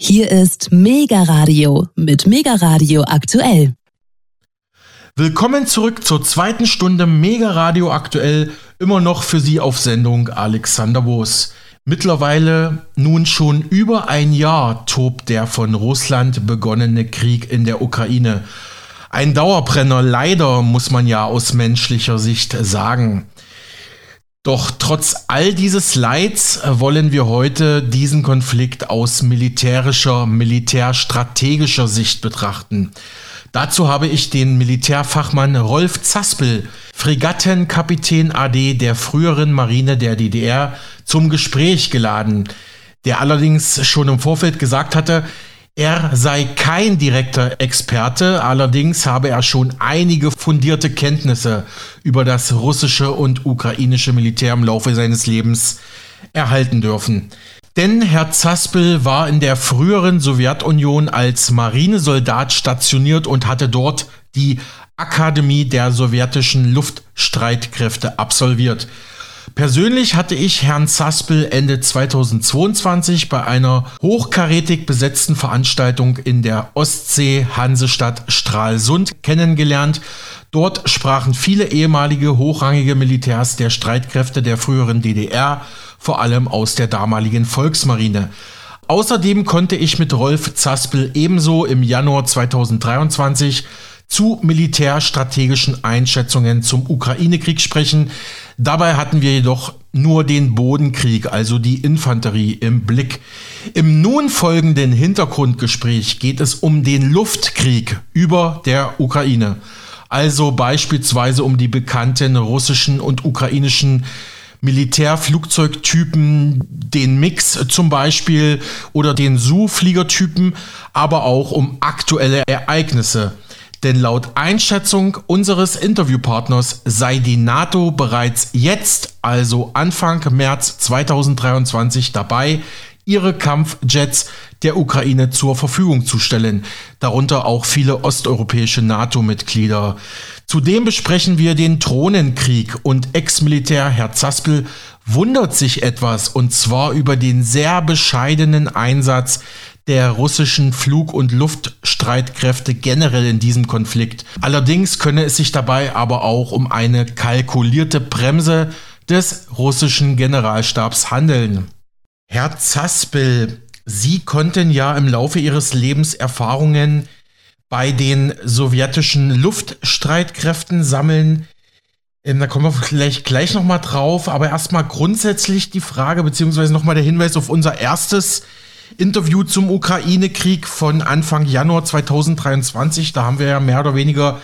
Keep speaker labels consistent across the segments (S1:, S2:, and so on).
S1: Hier ist Mega Radio mit Mega Radio aktuell.
S2: Willkommen zurück zur zweiten Stunde Mega Radio aktuell. Immer noch für Sie auf Sendung Alexander Woos. Mittlerweile nun schon über ein Jahr tobt der von Russland begonnene Krieg in der Ukraine. Ein Dauerbrenner, leider muss man ja aus menschlicher Sicht sagen. Doch trotz all dieses Leids äh, wollen wir heute diesen Konflikt aus militärischer, militärstrategischer Sicht betrachten. Dazu habe ich den Militärfachmann Rolf Zaspel, Fregattenkapitän AD der früheren Marine der DDR, zum Gespräch geladen, der allerdings schon im Vorfeld gesagt hatte, er sei kein direkter Experte, allerdings habe er schon einige fundierte Kenntnisse über das russische und ukrainische Militär im Laufe seines Lebens erhalten dürfen. Denn Herr Zaspel war in der früheren Sowjetunion als Marinesoldat stationiert und hatte dort die Akademie der sowjetischen Luftstreitkräfte absolviert. Persönlich hatte ich Herrn Zaspel Ende 2022 bei einer hochkarätig besetzten Veranstaltung in der Ostsee Hansestadt Stralsund kennengelernt. Dort sprachen viele ehemalige hochrangige Militärs der Streitkräfte der früheren DDR, vor allem aus der damaligen Volksmarine. Außerdem konnte ich mit Rolf Zaspel ebenso im Januar 2023 zu militärstrategischen Einschätzungen zum Ukraine-Krieg sprechen. Dabei hatten wir jedoch nur den Bodenkrieg, also die Infanterie im Blick. Im nun folgenden Hintergrundgespräch geht es um den Luftkrieg über der Ukraine. Also beispielsweise um die bekannten russischen und ukrainischen Militärflugzeugtypen, den Mix zum Beispiel oder den Su-Fliegertypen, aber auch um aktuelle Ereignisse. Denn laut Einschätzung unseres Interviewpartners sei die NATO bereits jetzt, also Anfang März 2023, dabei, ihre Kampfjets der Ukraine zur Verfügung zu stellen, darunter auch viele osteuropäische NATO-Mitglieder. Zudem besprechen wir den Thronenkrieg und Ex-Militär Herr Zaspel wundert sich etwas und zwar über den sehr bescheidenen Einsatz der russischen Flug- und Luftstreitkräfte generell in diesem Konflikt. Allerdings könne es sich dabei aber auch um eine kalkulierte Bremse des russischen Generalstabs handeln. Herr Zaspel, Sie konnten ja im Laufe Ihres Lebens Erfahrungen bei den sowjetischen Luftstreitkräften sammeln. Ähm, da kommen wir vielleicht gleich nochmal drauf, aber erstmal grundsätzlich die Frage, beziehungsweise nochmal der Hinweis auf unser erstes Interview zum Ukraine-Krieg von Anfang Januar 2023. Da haben wir ja mehr oder weniger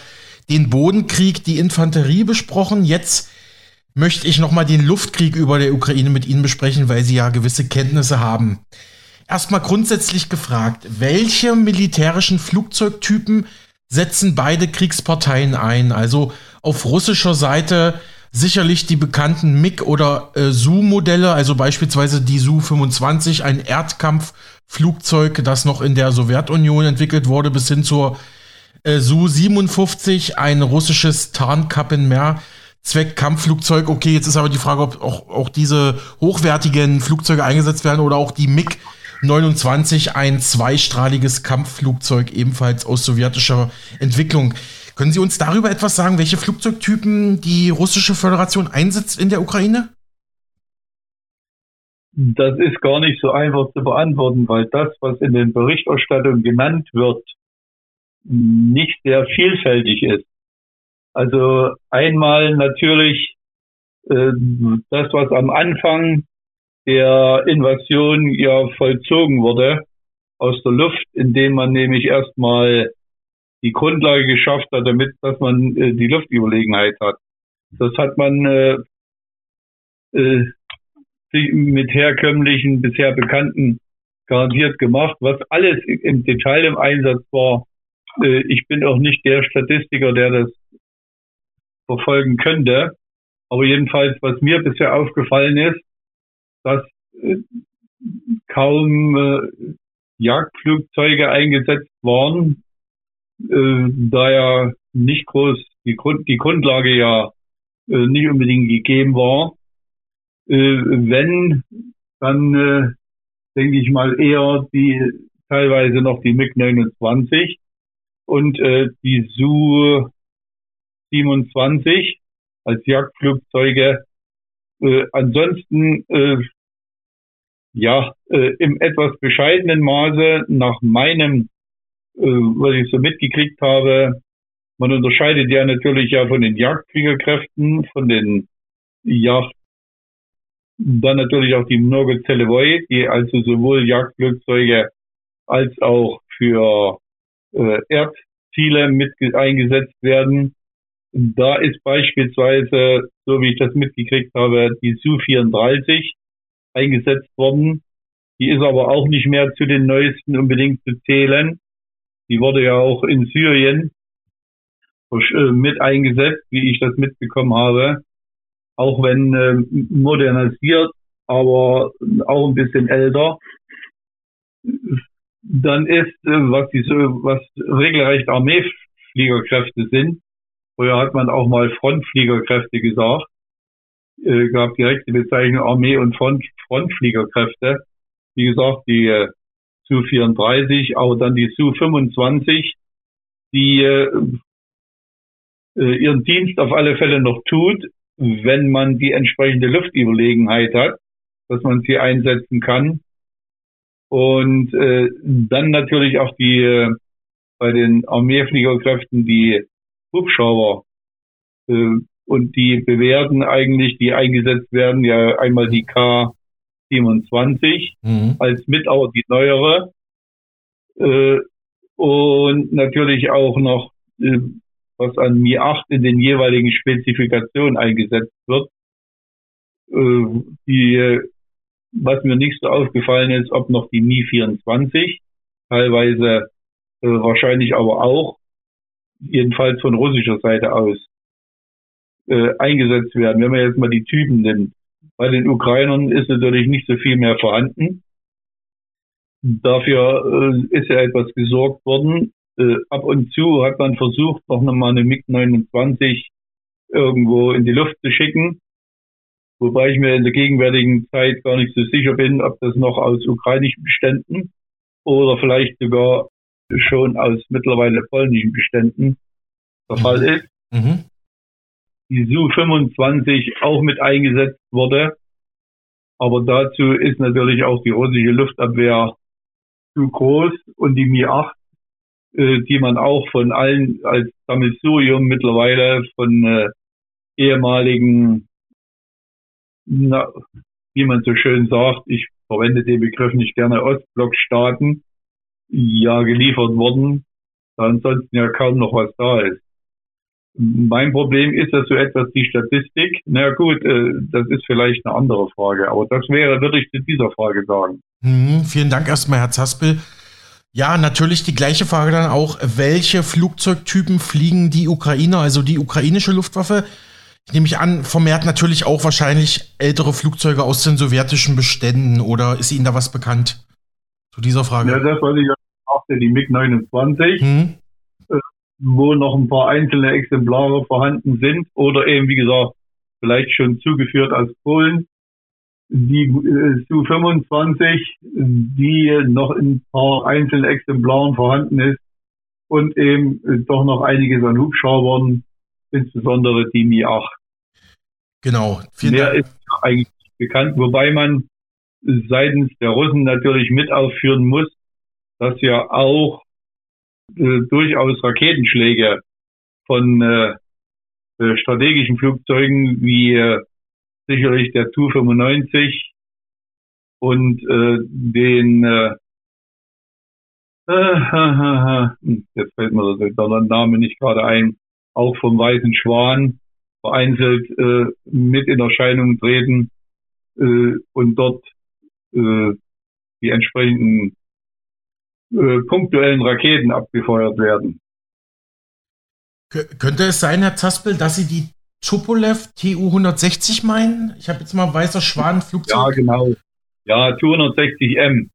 S2: den Bodenkrieg, die Infanterie besprochen. Jetzt möchte ich nochmal den Luftkrieg über der Ukraine mit Ihnen besprechen, weil Sie ja gewisse Kenntnisse haben. Erstmal grundsätzlich gefragt, welche militärischen Flugzeugtypen setzen beide Kriegsparteien ein? Also auf russischer Seite sicherlich die bekannten MiG- oder äh, Su-Modelle, also beispielsweise die Su-25, ein Erdkampfflugzeug, das noch in der Sowjetunion entwickelt wurde, bis hin zur äh, Su-57, ein russisches Tarnkappenmeer. Zweckkampfflugzeug. Okay, jetzt ist aber die Frage, ob auch, auch diese hochwertigen Flugzeuge eingesetzt werden oder auch die MiG 29, ein zweistrahliges Kampfflugzeug, ebenfalls aus sowjetischer Entwicklung. Können Sie uns darüber etwas sagen, welche Flugzeugtypen die russische Föderation einsetzt in der Ukraine?
S3: Das ist gar nicht so einfach zu beantworten, weil das, was in den Berichterstattungen genannt wird, nicht sehr vielfältig ist. Also einmal natürlich äh, das, was am Anfang der Invasion ja vollzogen wurde aus der Luft, indem man nämlich erstmal die Grundlage geschafft hat, damit, dass man äh, die Luftüberlegenheit hat. Das hat man äh, äh, mit herkömmlichen, bisher bekannten garantiert gemacht. Was alles im Detail im Einsatz war, äh, ich bin auch nicht der Statistiker, der das verfolgen könnte. Aber jedenfalls, was mir bisher aufgefallen ist, dass äh, kaum äh, Jagdflugzeuge eingesetzt waren, äh, da ja nicht groß die, Grund, die Grundlage ja äh, nicht unbedingt gegeben war. Äh, wenn, dann äh, denke ich mal eher die teilweise noch die MiG-29 und äh, die Su-27 als Jagdflugzeuge. Äh, ansonsten äh, ja äh, im etwas bescheidenen Maße nach meinem, was ich so mitgekriegt habe, man unterscheidet ja natürlich ja von den Jagdfliegerkräften, von den Yacht, dann natürlich auch die Mnogo Celevoi, die also sowohl Jagdflugzeuge als auch für äh, Erdziele mit eingesetzt werden. Da ist beispielsweise, so wie ich das mitgekriegt habe, die Su-34 eingesetzt worden. Die ist aber auch nicht mehr zu den neuesten unbedingt zu zählen. Die wurde ja auch in Syrien äh, mit eingesetzt, wie ich das mitbekommen habe. Auch wenn äh, modernisiert, aber auch ein bisschen älter. Dann ist, äh, was die so, was regelrecht Armeefliegerkräfte sind. Früher hat man auch mal Frontfliegerkräfte gesagt. Äh, gab direkt die Bezeichnung Armee- und Front, Frontfliegerkräfte. Wie gesagt, die äh, Su-34, aber dann die Su-25, die äh, äh, ihren Dienst auf alle Fälle noch tut, wenn man die entsprechende Luftüberlegenheit hat, dass man sie einsetzen kann. Und äh, dann natürlich auch die äh, bei den Armeefliegerkräften die Hubschrauber äh, und die bewährten eigentlich, die eingesetzt werden, ja einmal die K-27 mhm. als mit auch die neuere äh, und natürlich auch noch äh, was an Mi 8 in den jeweiligen Spezifikationen eingesetzt wird. Äh, die, was mir nicht so aufgefallen ist, ob noch die Mi 24, teilweise äh, wahrscheinlich aber auch, jedenfalls von russischer Seite aus, äh, eingesetzt werden. Wenn man jetzt mal die Typen nimmt. Bei den Ukrainern ist natürlich nicht so viel mehr vorhanden. Dafür äh, ist ja etwas gesorgt worden äh, ab und zu hat man versucht, noch mal eine MiG-29 irgendwo in die Luft zu schicken. Wobei ich mir in der gegenwärtigen Zeit gar nicht so sicher bin, ob das noch aus ukrainischen Beständen oder vielleicht sogar schon aus mittlerweile polnischen Beständen der mhm. Fall ist. Mhm. Die Su-25 auch mit eingesetzt wurde. Aber dazu ist natürlich auch die russische Luftabwehr zu groß und die Mi-8 äh, die man auch von allen als Sammelsurium mittlerweile von äh, ehemaligen, na, wie man so schön sagt, ich verwende den Begriff nicht gerne, Ostblockstaaten, ja geliefert worden, da ansonsten ja kaum noch was da ist. Mein Problem ist ja so etwas die Statistik. Na gut, äh, das ist vielleicht eine andere Frage, aber das wäre, würde ich zu dieser Frage sagen.
S2: Mhm, vielen Dank erstmal, Herr Zaspel. Ja, natürlich die gleiche Frage dann auch, welche Flugzeugtypen fliegen die Ukrainer, also die ukrainische Luftwaffe? Ich nehme mich an, vermehrt natürlich auch wahrscheinlich ältere Flugzeuge aus den sowjetischen Beständen oder ist Ihnen da was bekannt zu dieser Frage?
S3: Ja, das was ich auch die MiG-29, hm? Wo noch ein paar einzelne Exemplare vorhanden sind oder eben, wie gesagt, vielleicht schon zugeführt aus Polen die äh, Su-25, die noch in ein paar einzelnen Exemplaren vorhanden ist und eben äh, doch noch einiges an Hubschraubern, insbesondere die Mi-8.
S2: Genau.
S3: Vielen Mehr Dank. ist eigentlich bekannt, wobei man seitens der Russen natürlich mit aufführen muss, dass ja auch äh, durchaus Raketenschläge von äh, äh strategischen Flugzeugen wie äh, sicherlich der Tu-95 und äh, den äh, äh, jetzt fällt mir der Name nicht gerade ein, auch vom Weißen Schwan vereinzelt äh, mit in Erscheinung treten äh, und dort äh, die entsprechenden äh, punktuellen Raketen abgefeuert werden.
S2: Könnte es sein, Herr Zaspel, dass Sie die Tupolev TU 160 meinen? Ich habe jetzt mal weißer Schwan Flugzeug.
S3: Ja, genau. Ja, TU 160M.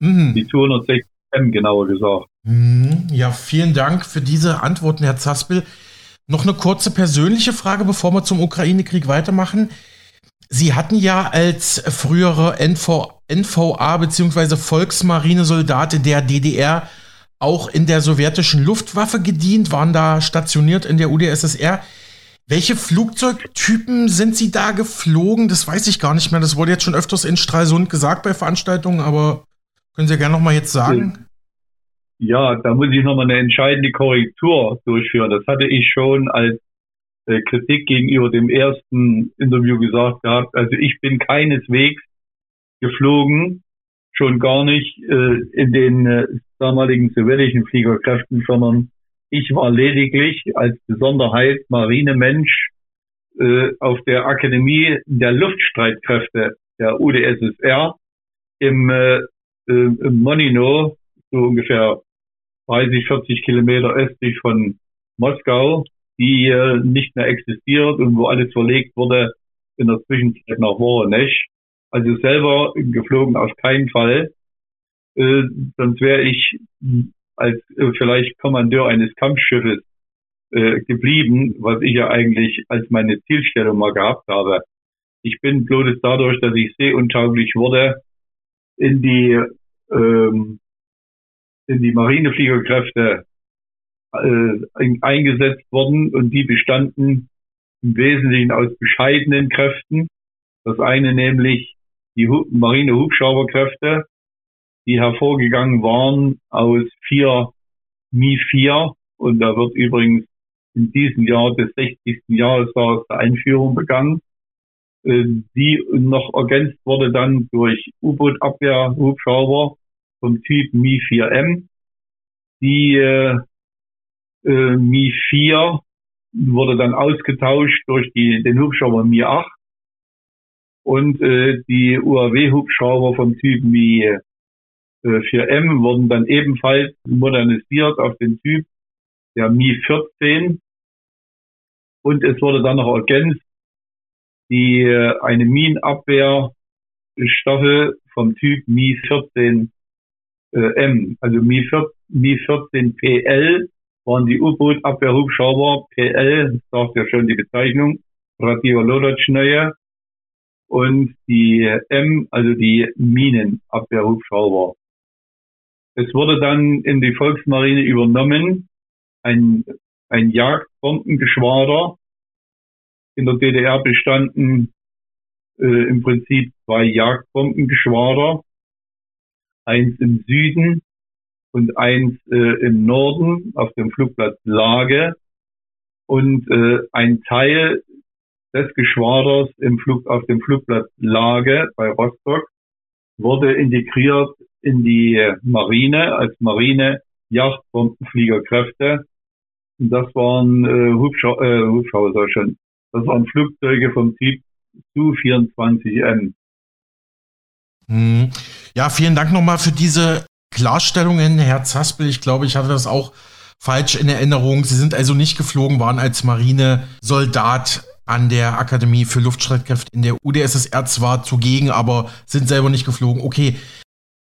S3: Mhm. Die TU 160M, genauer gesagt.
S2: Mhm. Ja, vielen Dank für diese Antworten, Herr Zaspel. Noch eine kurze persönliche Frage, bevor wir zum Ukraine-Krieg weitermachen. Sie hatten ja als frühere NV, NVA bzw. Volksmarinesoldate der DDR auch in der sowjetischen Luftwaffe gedient, waren da stationiert in der UdSSR. Welche Flugzeugtypen sind Sie da geflogen? Das weiß ich gar nicht mehr. Das wurde jetzt schon öfters in Stralsund gesagt bei Veranstaltungen, aber können Sie ja gerne nochmal jetzt sagen?
S3: Ja, da muss ich nochmal eine entscheidende Korrektur durchführen. Das hatte ich schon als Kritik gegenüber dem ersten Interview gesagt gehabt. Also ich bin keineswegs geflogen, schon gar nicht äh, in den äh, damaligen sowjetischen Fliegerkräften, sondern ich war lediglich als Besonderheit Marinemensch äh, auf der Akademie der Luftstreitkräfte der UdSSR im, äh, äh, im Monino, so ungefähr 30, 40 Kilometer östlich von Moskau, die äh, nicht mehr existiert und wo alles verlegt wurde in der Zwischenzeit nach Voronezh. Also selber geflogen auf keinen Fall. Äh, sonst wäre ich als äh, vielleicht Kommandeur eines Kampfschiffes äh, geblieben, was ich ja eigentlich als meine Zielstellung mal gehabt habe. Ich bin bloß dadurch, dass ich seeuntauglich wurde, in die ähm, in die Marinefliegerkräfte äh, eingesetzt worden und die bestanden im Wesentlichen aus bescheidenen Kräften. Das eine nämlich die Marine-Hubschrauberkräfte, die hervorgegangen waren aus vier Mi-4 und da wird übrigens in diesem Jahr des 60. Jahrestages der Einführung begangen, äh, die noch ergänzt wurde dann durch U-Boot-Abwehr-Hubschrauber vom Typ Mi-4M. Die äh, äh, Mi-4 wurde dann ausgetauscht durch die, den Hubschrauber Mi-8 und äh, die UAW-Hubschrauber vom Typ Mi 4M äh, wurden dann ebenfalls modernisiert auf den Typ der Mi 14 und es wurde dann noch ergänzt die äh, eine Minenabwehrstaffel vom Typ Mi 14 äh, M, also Mi, 14, Mi 14 PL waren die U-Boot-Abwehrhubschrauber PL, das sagt ja schon die Bezeichnung, operativer Lodatschneue und die M, also die Minenabwehrhubschrauber. Es wurde dann in die Volksmarine übernommen, ein, ein Jagdbombengeschwader. In der DDR bestanden äh, im Prinzip zwei Jagdbombengeschwader, eins im Süden und eins äh, im Norden auf dem Flugplatz Lage und äh, ein Teil des Geschwaders im Flug, auf dem Flugplatz Lage bei Rostock wurde integriert in die Marine als Marine Yachtbombenfliegerkräfte. Und das waren äh, Hubschau äh, Hubschrauber schon. Das waren Flugzeuge vom Typ Su-24M.
S2: Hm. Ja, vielen Dank nochmal für diese Klarstellungen, Herr Zaspel. Ich glaube, ich hatte das auch falsch in Erinnerung. Sie sind also nicht geflogen, waren als Marinesoldat an der Akademie für Luftstreitkräfte in der UdSSR zwar zugegen, aber sind selber nicht geflogen. Okay.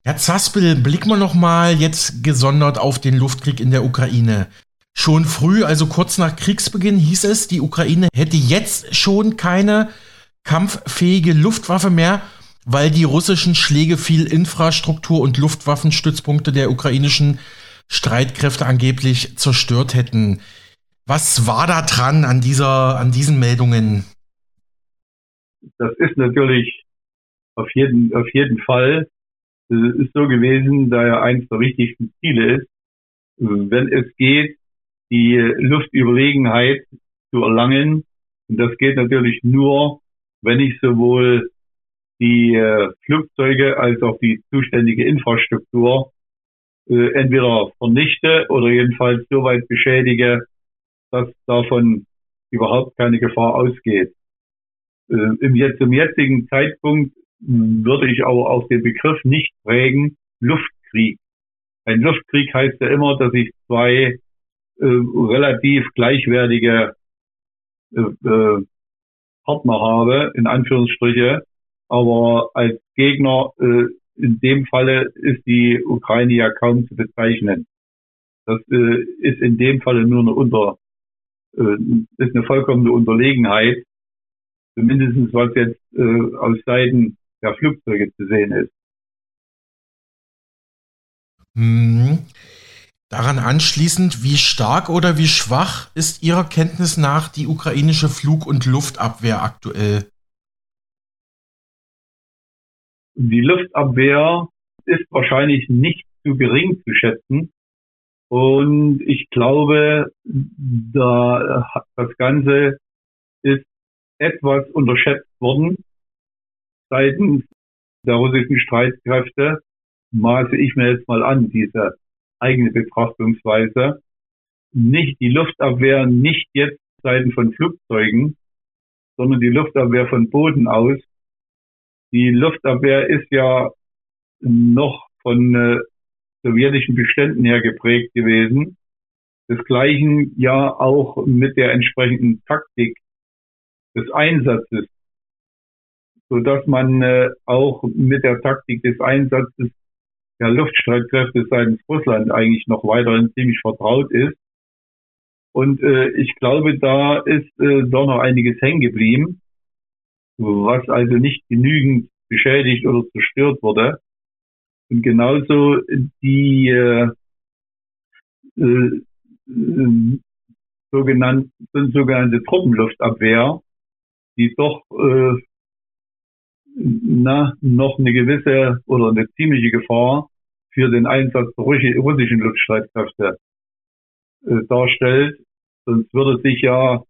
S2: Herr Zaspel, blicken wir noch mal jetzt gesondert auf den Luftkrieg in der Ukraine. Schon früh, also kurz nach Kriegsbeginn, hieß es, die Ukraine hätte jetzt schon keine kampffähige Luftwaffe mehr, weil die russischen Schläge viel Infrastruktur und Luftwaffenstützpunkte der ukrainischen Streitkräfte angeblich zerstört hätten. Was war da dran an dieser, an diesen Meldungen?
S3: Das ist natürlich auf jeden, auf jeden Fall. Es ist so gewesen, da ja eines der wichtigsten Ziele ist, wenn es geht, die Luftüberlegenheit zu erlangen. Und das geht natürlich nur, wenn ich sowohl die äh, Flugzeuge als auch die zuständige Infrastruktur äh, entweder vernichte oder jedenfalls so weit beschädige, dass davon überhaupt keine Gefahr ausgeht. Äh, im, jetzt, zum jetzigen Zeitpunkt würde ich aber auch den Begriff nicht prägen, Luftkrieg. Ein Luftkrieg heißt ja immer, dass ich zwei äh, relativ gleichwertige äh, äh, Partner habe, in Anführungsstriche. Aber als Gegner äh, in dem Falle ist die Ukraine ja kaum zu bezeichnen. Das äh, ist in dem Falle nur eine unter äh, ist eine vollkommene Unterlegenheit. Zumindest was jetzt äh, aus Seiten der Flugzeuge zu sehen ist.
S2: Mhm. Daran anschließend, wie stark oder wie schwach ist Ihrer Kenntnis nach die ukrainische Flug- und Luftabwehr aktuell?
S3: Die Luftabwehr ist wahrscheinlich nicht zu gering zu schätzen. Und ich glaube, da das Ganze ist etwas unterschätzt worden seitens der russischen Streitkräfte. Maße ich mir jetzt mal an, diese eigene Betrachtungsweise. Nicht die Luftabwehr, nicht jetzt Seiten von Flugzeugen, sondern die Luftabwehr von Boden aus. Die Luftabwehr ist ja noch von äh, sowjetischen Beständen her geprägt gewesen. Desgleichen ja auch mit der entsprechenden Taktik des Einsatzes, so dass man äh, auch mit der Taktik des Einsatzes der Luftstreitkräfte seitens Russland eigentlich noch weiterhin ziemlich vertraut ist. Und äh, ich glaube, da ist äh, doch noch einiges hängen geblieben, was also nicht genügend beschädigt oder zerstört wurde. Und genauso die äh, äh, sogenannte, sogenannte Truppenluftabwehr, die doch äh, na, noch eine gewisse oder eine ziemliche Gefahr für den Einsatz der russischen Luftstreitkräfte äh, darstellt. Sonst würde sich ja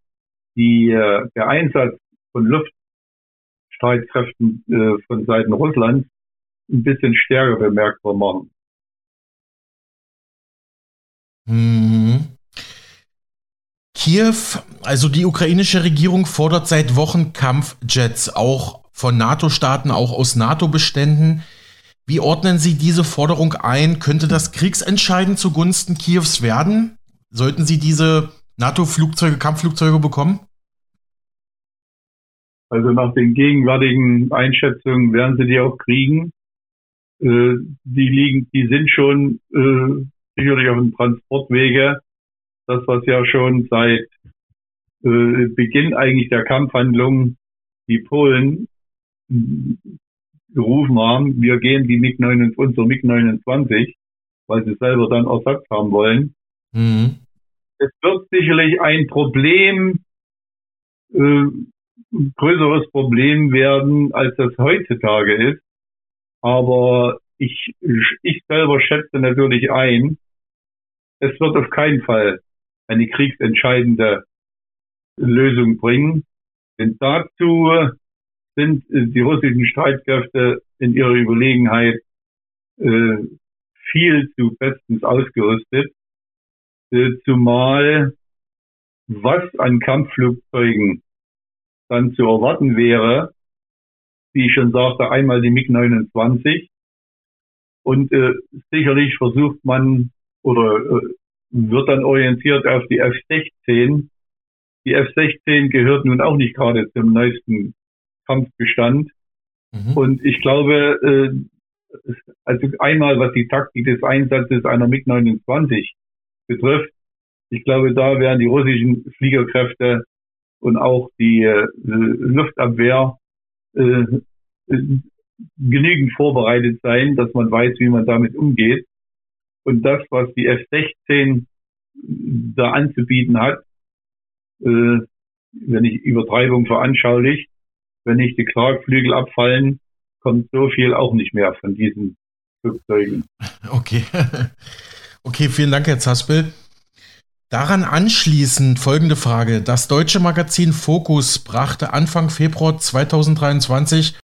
S3: die, äh, der Einsatz von Luftstreitkräften äh, von Seiten Russlands ein bisschen stärker bemerkbar machen.
S2: Mhm. Kiew, also die ukrainische Regierung fordert seit Wochen Kampfjets, auch von NATO-Staaten, auch aus NATO-Beständen. Wie ordnen Sie diese Forderung ein? Könnte das kriegsentscheidend zugunsten Kiews werden? Sollten Sie diese NATO-Flugzeuge, Kampfflugzeuge bekommen?
S3: Also nach den gegenwärtigen Einschätzungen werden sie die auch kriegen. Äh, die liegen, die sind schon äh, sicherlich auf dem Transportwege. Das, was ja schon seit äh, Beginn eigentlich der Kampfhandlungen die Polen gerufen haben, wir gehen die MiG 29, unser MiG 29, weil sie selber dann Ersatz haben wollen. Mhm. Es wird sicherlich ein Problem, äh, größeres Problem werden, als das heutzutage ist. Aber ich, ich selber schätze natürlich ein, es wird auf keinen Fall eine kriegsentscheidende Lösung bringen. Denn dazu sind die russischen Streitkräfte in ihrer Überlegenheit äh, viel zu bestens ausgerüstet, äh, zumal was an Kampfflugzeugen dann zu erwarten wäre, wie ich schon sagte, einmal die MiG-29 und äh, sicherlich versucht man oder äh, wird dann orientiert auf die F-16. Die F-16 gehört nun auch nicht gerade zum neuesten Kampfbestand. Mhm. Und ich glaube, äh, also einmal was die Taktik des Einsatzes einer MiG-29 betrifft, ich glaube, da werden die russischen Fliegerkräfte und auch die äh, Luftabwehr äh, genügend vorbereitet sein, dass man weiß, wie man damit umgeht. Und das, was die F-16 da anzubieten hat, äh, wenn ich Übertreibung veranschaulich, wenn nicht die Klagflügel abfallen, kommt so viel auch nicht mehr von diesen Flugzeugen.
S2: Okay. Okay, vielen Dank, Herr Zaspel. Daran anschließend folgende Frage. Das deutsche Magazin Focus brachte Anfang Februar 2023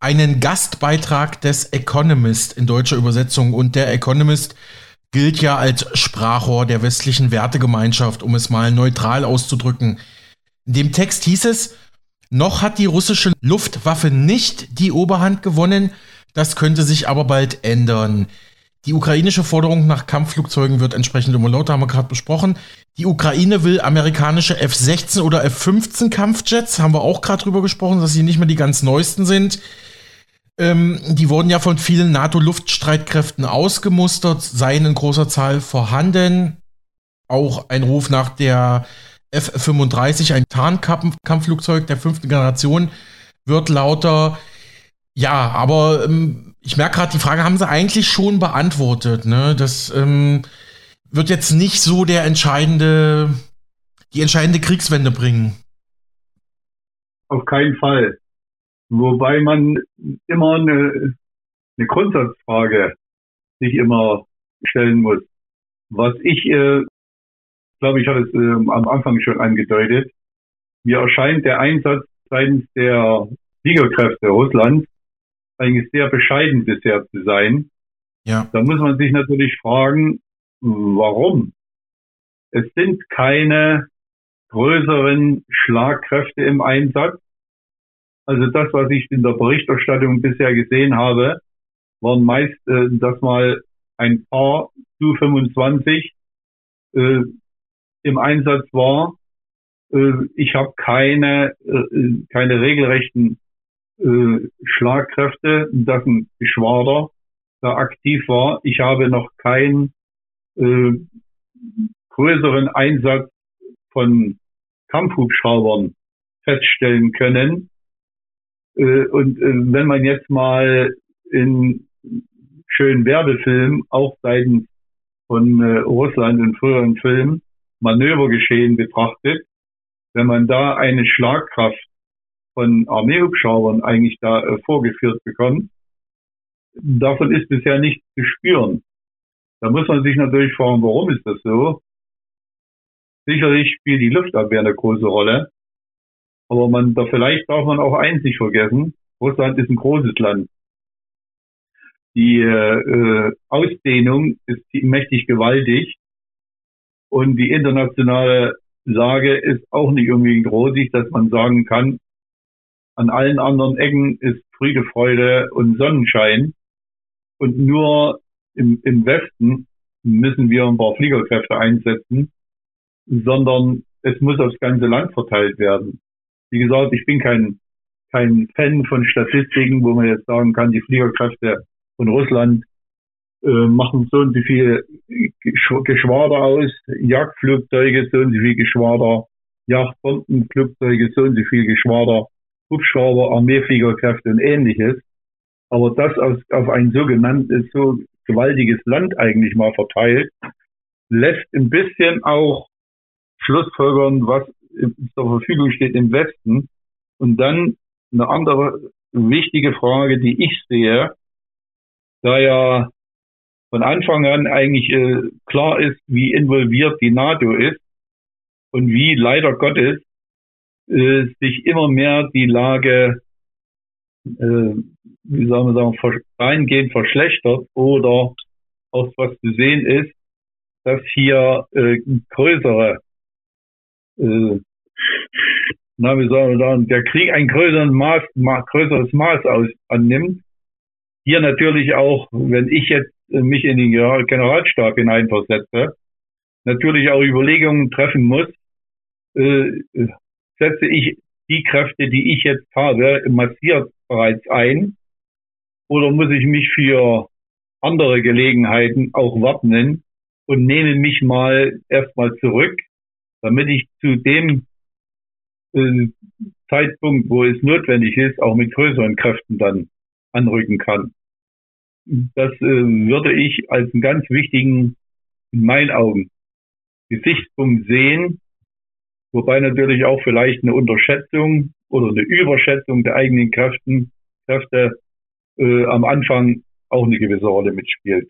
S2: einen Gastbeitrag des Economist in deutscher Übersetzung und der Economist gilt ja als Sprachrohr der westlichen Wertegemeinschaft, um es mal neutral auszudrücken. In dem Text hieß es, noch hat die russische Luftwaffe nicht die Oberhand gewonnen, das könnte sich aber bald ändern. Die ukrainische Forderung nach Kampfflugzeugen wird entsprechend immer lauter, haben wir gerade besprochen. Die Ukraine will amerikanische F-16 oder F-15 Kampfjets, haben wir auch gerade drüber gesprochen, dass sie nicht mehr die ganz neuesten sind. Ähm, die wurden ja von vielen NATO-Luftstreitkräften ausgemustert, seien in großer Zahl vorhanden. Auch ein Ruf nach der F-35, ein Tarnkampfflugzeug der fünften Generation, wird lauter. Ja, aber ähm, ich merke gerade, die Frage haben sie eigentlich schon beantwortet. Ne? Das ähm, wird jetzt nicht so der entscheidende, die entscheidende Kriegswende bringen.
S3: Auf keinen Fall. Wobei man immer eine, eine Grundsatzfrage sich immer stellen muss. Was ich, äh, glaube ich, hatte es äh, am Anfang schon angedeutet. Mir erscheint der Einsatz seitens der Siegerkräfte Russlands eigentlich sehr bescheiden bisher zu sein. Ja. Da muss man sich natürlich fragen, warum? Es sind keine größeren Schlagkräfte im Einsatz. Also das, was ich in der Berichterstattung bisher gesehen habe, waren meist, äh, dass mal ein paar Su-25 äh, im Einsatz war. Äh, ich habe keine, äh, keine regelrechten äh, Schlagkräfte, dass ein Geschwader da aktiv war. Ich habe noch keinen äh, größeren Einsatz von Kampfhubschraubern feststellen können. Äh, und äh, wenn man jetzt mal in schönen Werbefilmen, auch seitens von äh, Russland in früheren Filmen, Manövergeschehen betrachtet, wenn man da eine Schlagkraft von Armeehubschraubern eigentlich da äh, vorgeführt bekommt, davon ist bisher nichts zu spüren. Da muss man sich natürlich fragen, warum ist das so? Sicherlich spielt die Luftabwehr eine große Rolle. Aber man, da vielleicht darf man auch eins nicht vergessen. Russland ist ein großes Land. Die äh, Ausdehnung ist mächtig gewaltig. Und die internationale Lage ist auch nicht unbedingt rosig, dass man sagen kann, an allen anderen Ecken ist Friede, Freude und Sonnenschein. Und nur im, im Westen müssen wir ein paar Fliegerkräfte einsetzen, sondern es muss aufs ganze Land verteilt werden. Wie gesagt, ich bin kein, kein Fan von Statistiken, wo man jetzt sagen kann, die Fliegerkräfte von Russland äh, machen so und so viel Geschwader aus, Jagdflugzeuge, so und so viel Geschwader, Jagdbombenflugzeuge, so und so viel Geschwader, Hubschrauber, Armeefliegerkräfte und ähnliches. Aber das auf, auf ein sogenanntes, so gewaltiges Land eigentlich mal verteilt, lässt ein bisschen auch Schlussfolgern, was zur Verfügung steht im Westen. Und dann eine andere wichtige Frage, die ich sehe, da ja von Anfang an eigentlich äh, klar ist, wie involviert die NATO ist und wie leider Gottes äh, sich immer mehr die Lage, äh, wie soll man sagen, reingehend verschlechtert oder auch was zu sehen ist, dass hier äh, größere äh, na, wie soll man sagen, der Krieg ein größeres Maß, größeres Maß aus, annimmt. Hier natürlich auch, wenn ich jetzt äh, mich in den Generalstab hineinversetze, natürlich auch Überlegungen treffen muss, äh, setze ich die Kräfte, die ich jetzt habe, massiert bereits ein oder muss ich mich für andere Gelegenheiten auch wappnen und nehme mich mal erstmal zurück, damit ich zu dem äh, Zeitpunkt, wo es notwendig ist, auch mit größeren Kräften dann anrücken kann. Das äh, würde ich als einen ganz wichtigen, in meinen Augen, Gesichtspunkt sehen, wobei natürlich auch vielleicht eine Unterschätzung oder eine Überschätzung der eigenen Kräften, Kräfte äh, am Anfang auch eine gewisse Rolle mitspielt.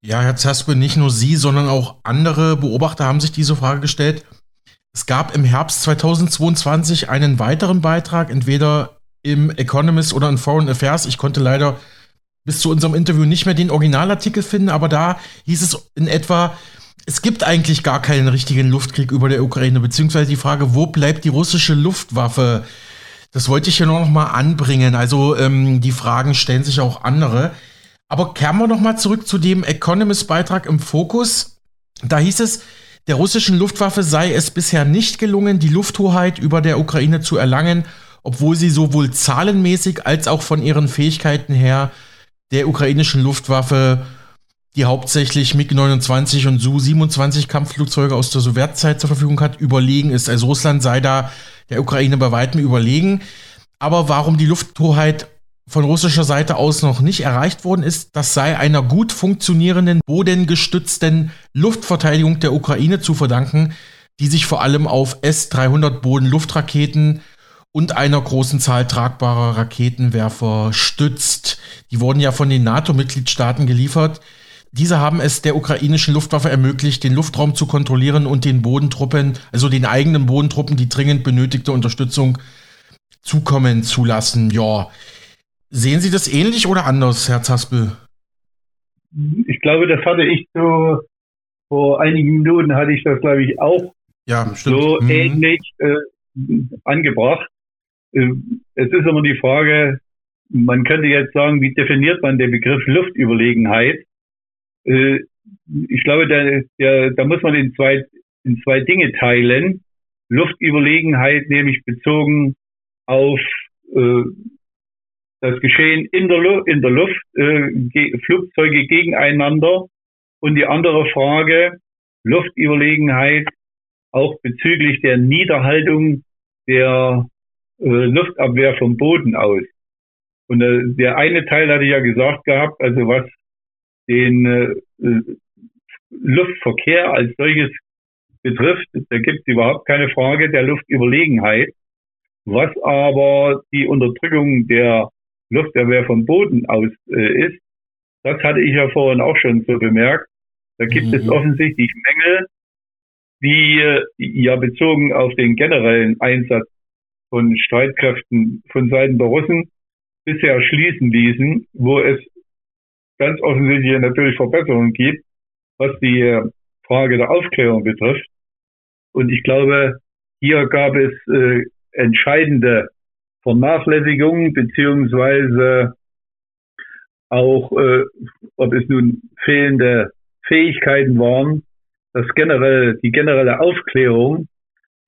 S2: Ja, Herr Zaspe, nicht nur Sie, sondern auch andere Beobachter haben sich diese Frage gestellt. Es gab im Herbst 2022 einen weiteren Beitrag, entweder im Economist oder in Foreign Affairs. Ich konnte leider bis zu unserem Interview nicht mehr den Originalartikel finden, aber da hieß es in etwa, es gibt eigentlich gar keinen richtigen Luftkrieg über der Ukraine, beziehungsweise die Frage, wo bleibt die russische Luftwaffe? Das wollte ich hier nur noch mal anbringen. Also ähm, die Fragen stellen sich auch andere. Aber kehren wir noch mal zurück zu dem Economist-Beitrag im Fokus. Da hieß es, der russischen Luftwaffe sei es bisher nicht gelungen, die Lufthoheit über der Ukraine zu erlangen, obwohl sie sowohl zahlenmäßig als auch von ihren Fähigkeiten her der ukrainischen Luftwaffe die hauptsächlich MiG-29 und Su-27 Kampfflugzeuge aus der Sowjetzeit zur Verfügung hat, überlegen ist. Also Russland sei da der Ukraine bei weitem überlegen. Aber warum die Lufthoheit von russischer Seite aus noch nicht erreicht worden ist, das sei einer gut funktionierenden, bodengestützten Luftverteidigung der Ukraine zu verdanken, die sich vor allem auf S-300 Bodenluftraketen und einer großen Zahl tragbarer Raketenwerfer stützt. Die wurden ja von den NATO-Mitgliedstaaten geliefert. Diese haben es der ukrainischen Luftwaffe ermöglicht, den Luftraum zu kontrollieren und den Bodentruppen, also den eigenen Bodentruppen, die dringend benötigte Unterstützung zukommen zu lassen. Ja, sehen Sie das ähnlich oder anders, Herr Zaspel?
S3: Ich glaube, das hatte ich so vor einigen Minuten hatte ich das, glaube ich, auch ja, so mhm. ähnlich äh, angebracht. Äh, es ist immer die Frage, man könnte jetzt sagen, wie definiert man den Begriff Luftüberlegenheit? Äh, ich glaube, da, der, da muss man in zwei, in zwei Dinge teilen. Luftüberlegenheit nämlich bezogen auf äh, das Geschehen in der, Lu in der Luft, äh, Flugzeuge gegeneinander und die andere Frage, Luftüberlegenheit auch bezüglich der Niederhaltung der äh, Luftabwehr vom Boden aus. Und äh, der eine Teil hatte ich ja gesagt gehabt, also was den äh, Luftverkehr als solches betrifft, da gibt es überhaupt keine Frage der Luftüberlegenheit. Was aber die Unterdrückung der Luftabwehr vom Boden aus äh, ist, das hatte ich ja vorhin auch schon so bemerkt. Da gibt mhm. es offensichtlich Mängel, die äh, ja bezogen auf den generellen Einsatz von Streitkräften von Seiten der Russen bisher schließen ließen, wo es ganz offensichtlich natürlich Verbesserungen gibt, was die äh, Frage der Aufklärung betrifft. Und ich glaube, hier gab es äh, entscheidende Vernachlässigungen beziehungsweise auch, äh, ob es nun fehlende Fähigkeiten waren, dass generell die generelle Aufklärung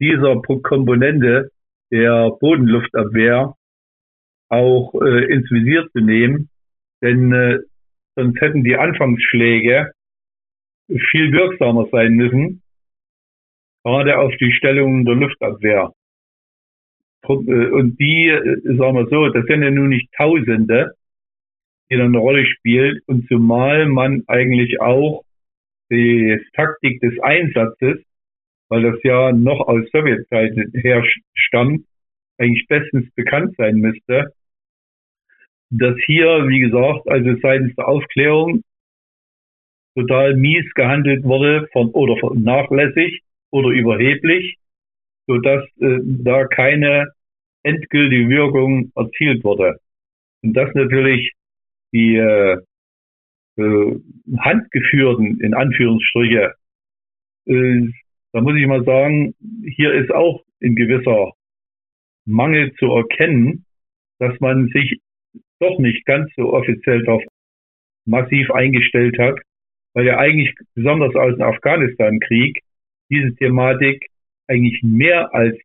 S3: dieser Komponente der Bodenluftabwehr auch äh, ins Visier zu nehmen, denn äh, sonst hätten die Anfangsschläge viel wirksamer sein müssen, gerade auf die Stellung der Luftabwehr. Äh, und die, äh, sagen wir so, das sind ja nun nicht Tausende, die dann eine Rolle spielt. Und zumal man eigentlich auch die Taktik des Einsatzes, weil das ja noch aus Sowjetzeiten her stammt, eigentlich bestens bekannt sein müsste, dass hier, wie gesagt, also seitens der Aufklärung total mies gehandelt wurde von, oder nachlässig oder überheblich, so dass äh, da keine endgültige Wirkung erzielt wurde. Und das natürlich die äh, äh, handgeführten, in Anführungsstriche, äh, da muss ich mal sagen, hier ist auch ein gewisser Mangel zu erkennen, dass man sich doch nicht ganz so offiziell darauf massiv eingestellt hat, weil ja eigentlich besonders aus dem Afghanistan-Krieg diese Thematik eigentlich mehr als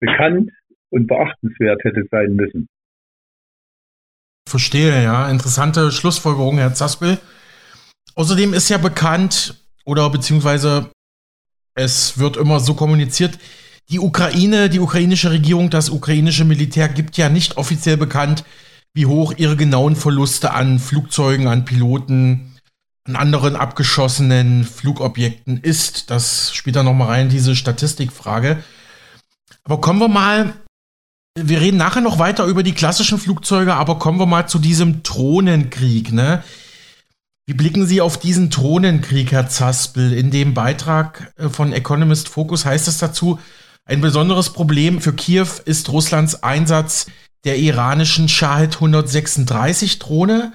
S3: bekannt und beachtenswert hätte sein müssen.
S2: Verstehe, ja. Interessante Schlussfolgerung, Herr Zaspel. Außerdem ist ja bekannt, oder beziehungsweise es wird immer so kommuniziert, die Ukraine, die ukrainische Regierung, das ukrainische Militär gibt ja nicht offiziell bekannt, wie hoch ihre genauen Verluste an Flugzeugen, an Piloten, an anderen abgeschossenen Flugobjekten ist. Das spielt da nochmal rein, diese Statistikfrage. Aber kommen wir mal wir reden nachher noch weiter über die klassischen Flugzeuge, aber kommen wir mal zu diesem Drohnenkrieg, ne? Wie blicken Sie auf diesen Drohnenkrieg, Herr Zaspel? In dem Beitrag äh, von Economist Focus heißt es dazu, ein besonderes Problem für Kiew ist Russlands Einsatz der iranischen Shahed 136 Drohne.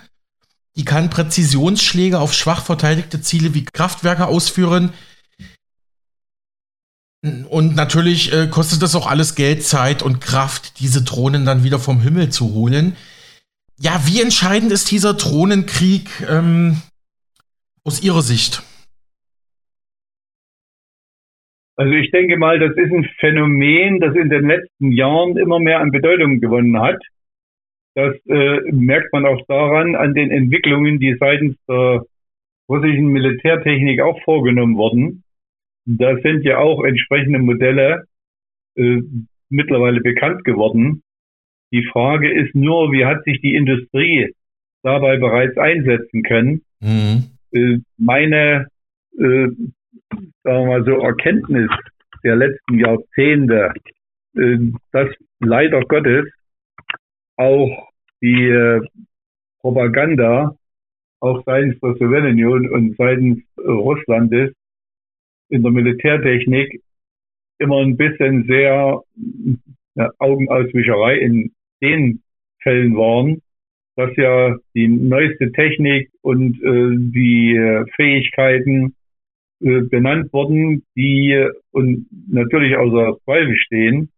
S2: Die kann Präzisionsschläge auf schwach verteidigte Ziele wie Kraftwerke ausführen, und natürlich äh, kostet das auch alles Geld, Zeit und Kraft, diese Drohnen dann wieder vom Himmel zu holen. Ja, wie entscheidend ist dieser Drohnenkrieg ähm, aus Ihrer Sicht?
S3: Also ich denke mal, das ist ein Phänomen, das in den letzten Jahren immer mehr an Bedeutung gewonnen hat. Das äh, merkt man auch daran, an den Entwicklungen, die seitens der russischen Militärtechnik auch vorgenommen worden. Da sind ja auch entsprechende Modelle äh, mittlerweile bekannt geworden. Die Frage ist nur, wie hat sich die Industrie dabei bereits einsetzen können? Mhm. Äh, meine, äh, sagen wir mal so, Erkenntnis der letzten Jahrzehnte, äh, dass leider Gottes auch die äh, Propaganda auch seitens der Sowjetunion und seitens Russlandes in der Militärtechnik immer ein bisschen sehr ja, Augenauswischerei in den Fällen waren, dass ja die neueste Technik und äh, die Fähigkeiten äh, benannt wurden, die und natürlich außer Zweifel stehen.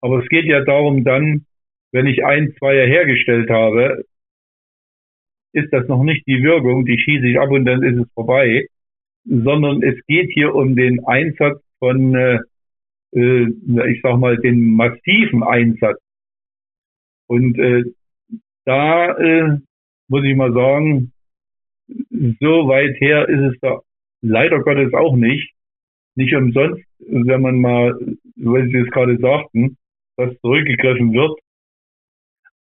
S3: Aber es geht ja darum dann, wenn ich ein, zwei hergestellt habe, ist das noch nicht die Wirkung, die schieße ich ab und dann ist es vorbei, sondern es geht hier um den Einsatz von, äh, äh, ich sag mal, den massiven Einsatz. Und äh, da äh, muss ich mal sagen, so weit her ist es da leider Gottes auch nicht. Nicht umsonst, wenn man mal, weil Sie es gerade sagten, dass zurückgegriffen wird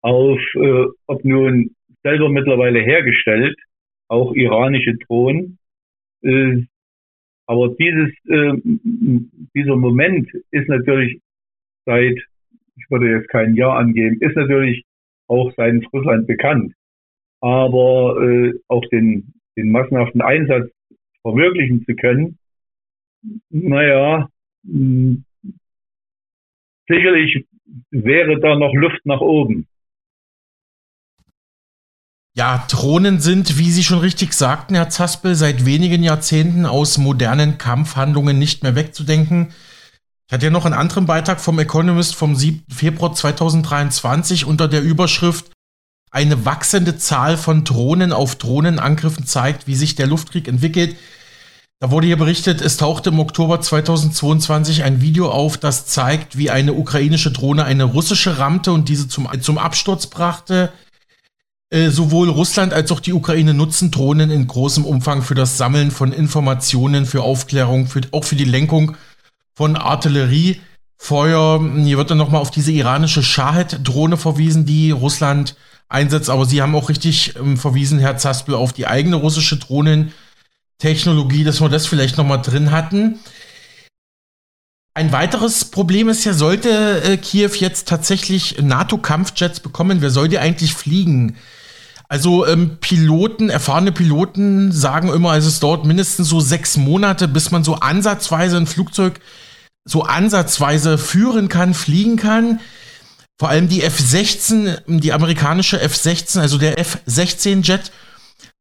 S3: auf, äh, ob nun selber mittlerweile hergestellt, auch iranische Drohnen. Äh, aber dieses, äh, dieser Moment ist natürlich seit, ich würde jetzt kein Jahr angeben, ist natürlich auch seitens Russland bekannt. Aber äh, auch den, den massenhaften Einsatz verwirklichen zu können, naja, mh, sicherlich wäre da noch Luft nach oben.
S2: Ja, Drohnen sind, wie Sie schon richtig sagten, Herr Zaspel, seit wenigen Jahrzehnten aus modernen Kampfhandlungen nicht mehr wegzudenken. Ich hatte ja noch einen anderen Beitrag vom Economist vom 7. Februar 2023 unter der Überschrift Eine wachsende Zahl von Drohnen auf Drohnenangriffen zeigt, wie sich der Luftkrieg entwickelt. Da wurde hier berichtet, es tauchte im Oktober 2022 ein Video auf, das zeigt, wie eine ukrainische Drohne eine russische rammte und diese zum, zum Absturz brachte. Äh, sowohl Russland als auch die Ukraine nutzen Drohnen in großem Umfang für das Sammeln von Informationen, für Aufklärung, für, auch für die Lenkung von Artilleriefeuer. Hier wird dann nochmal auf diese iranische Shahed-Drohne verwiesen, die Russland einsetzt. Aber Sie haben auch richtig ähm, verwiesen, Herr Zaspel, auf die eigene russische Drohnentechnologie, dass wir das vielleicht nochmal drin hatten. Ein weiteres Problem ist ja, sollte äh, Kiew jetzt tatsächlich NATO-Kampfjets bekommen, wer soll die eigentlich fliegen? Also ähm, Piloten, erfahrene Piloten sagen immer, es ist dort mindestens so sechs Monate, bis man so ansatzweise ein Flugzeug so ansatzweise führen kann, fliegen kann. Vor allem die F-16, die amerikanische F-16, also der F-16-Jet,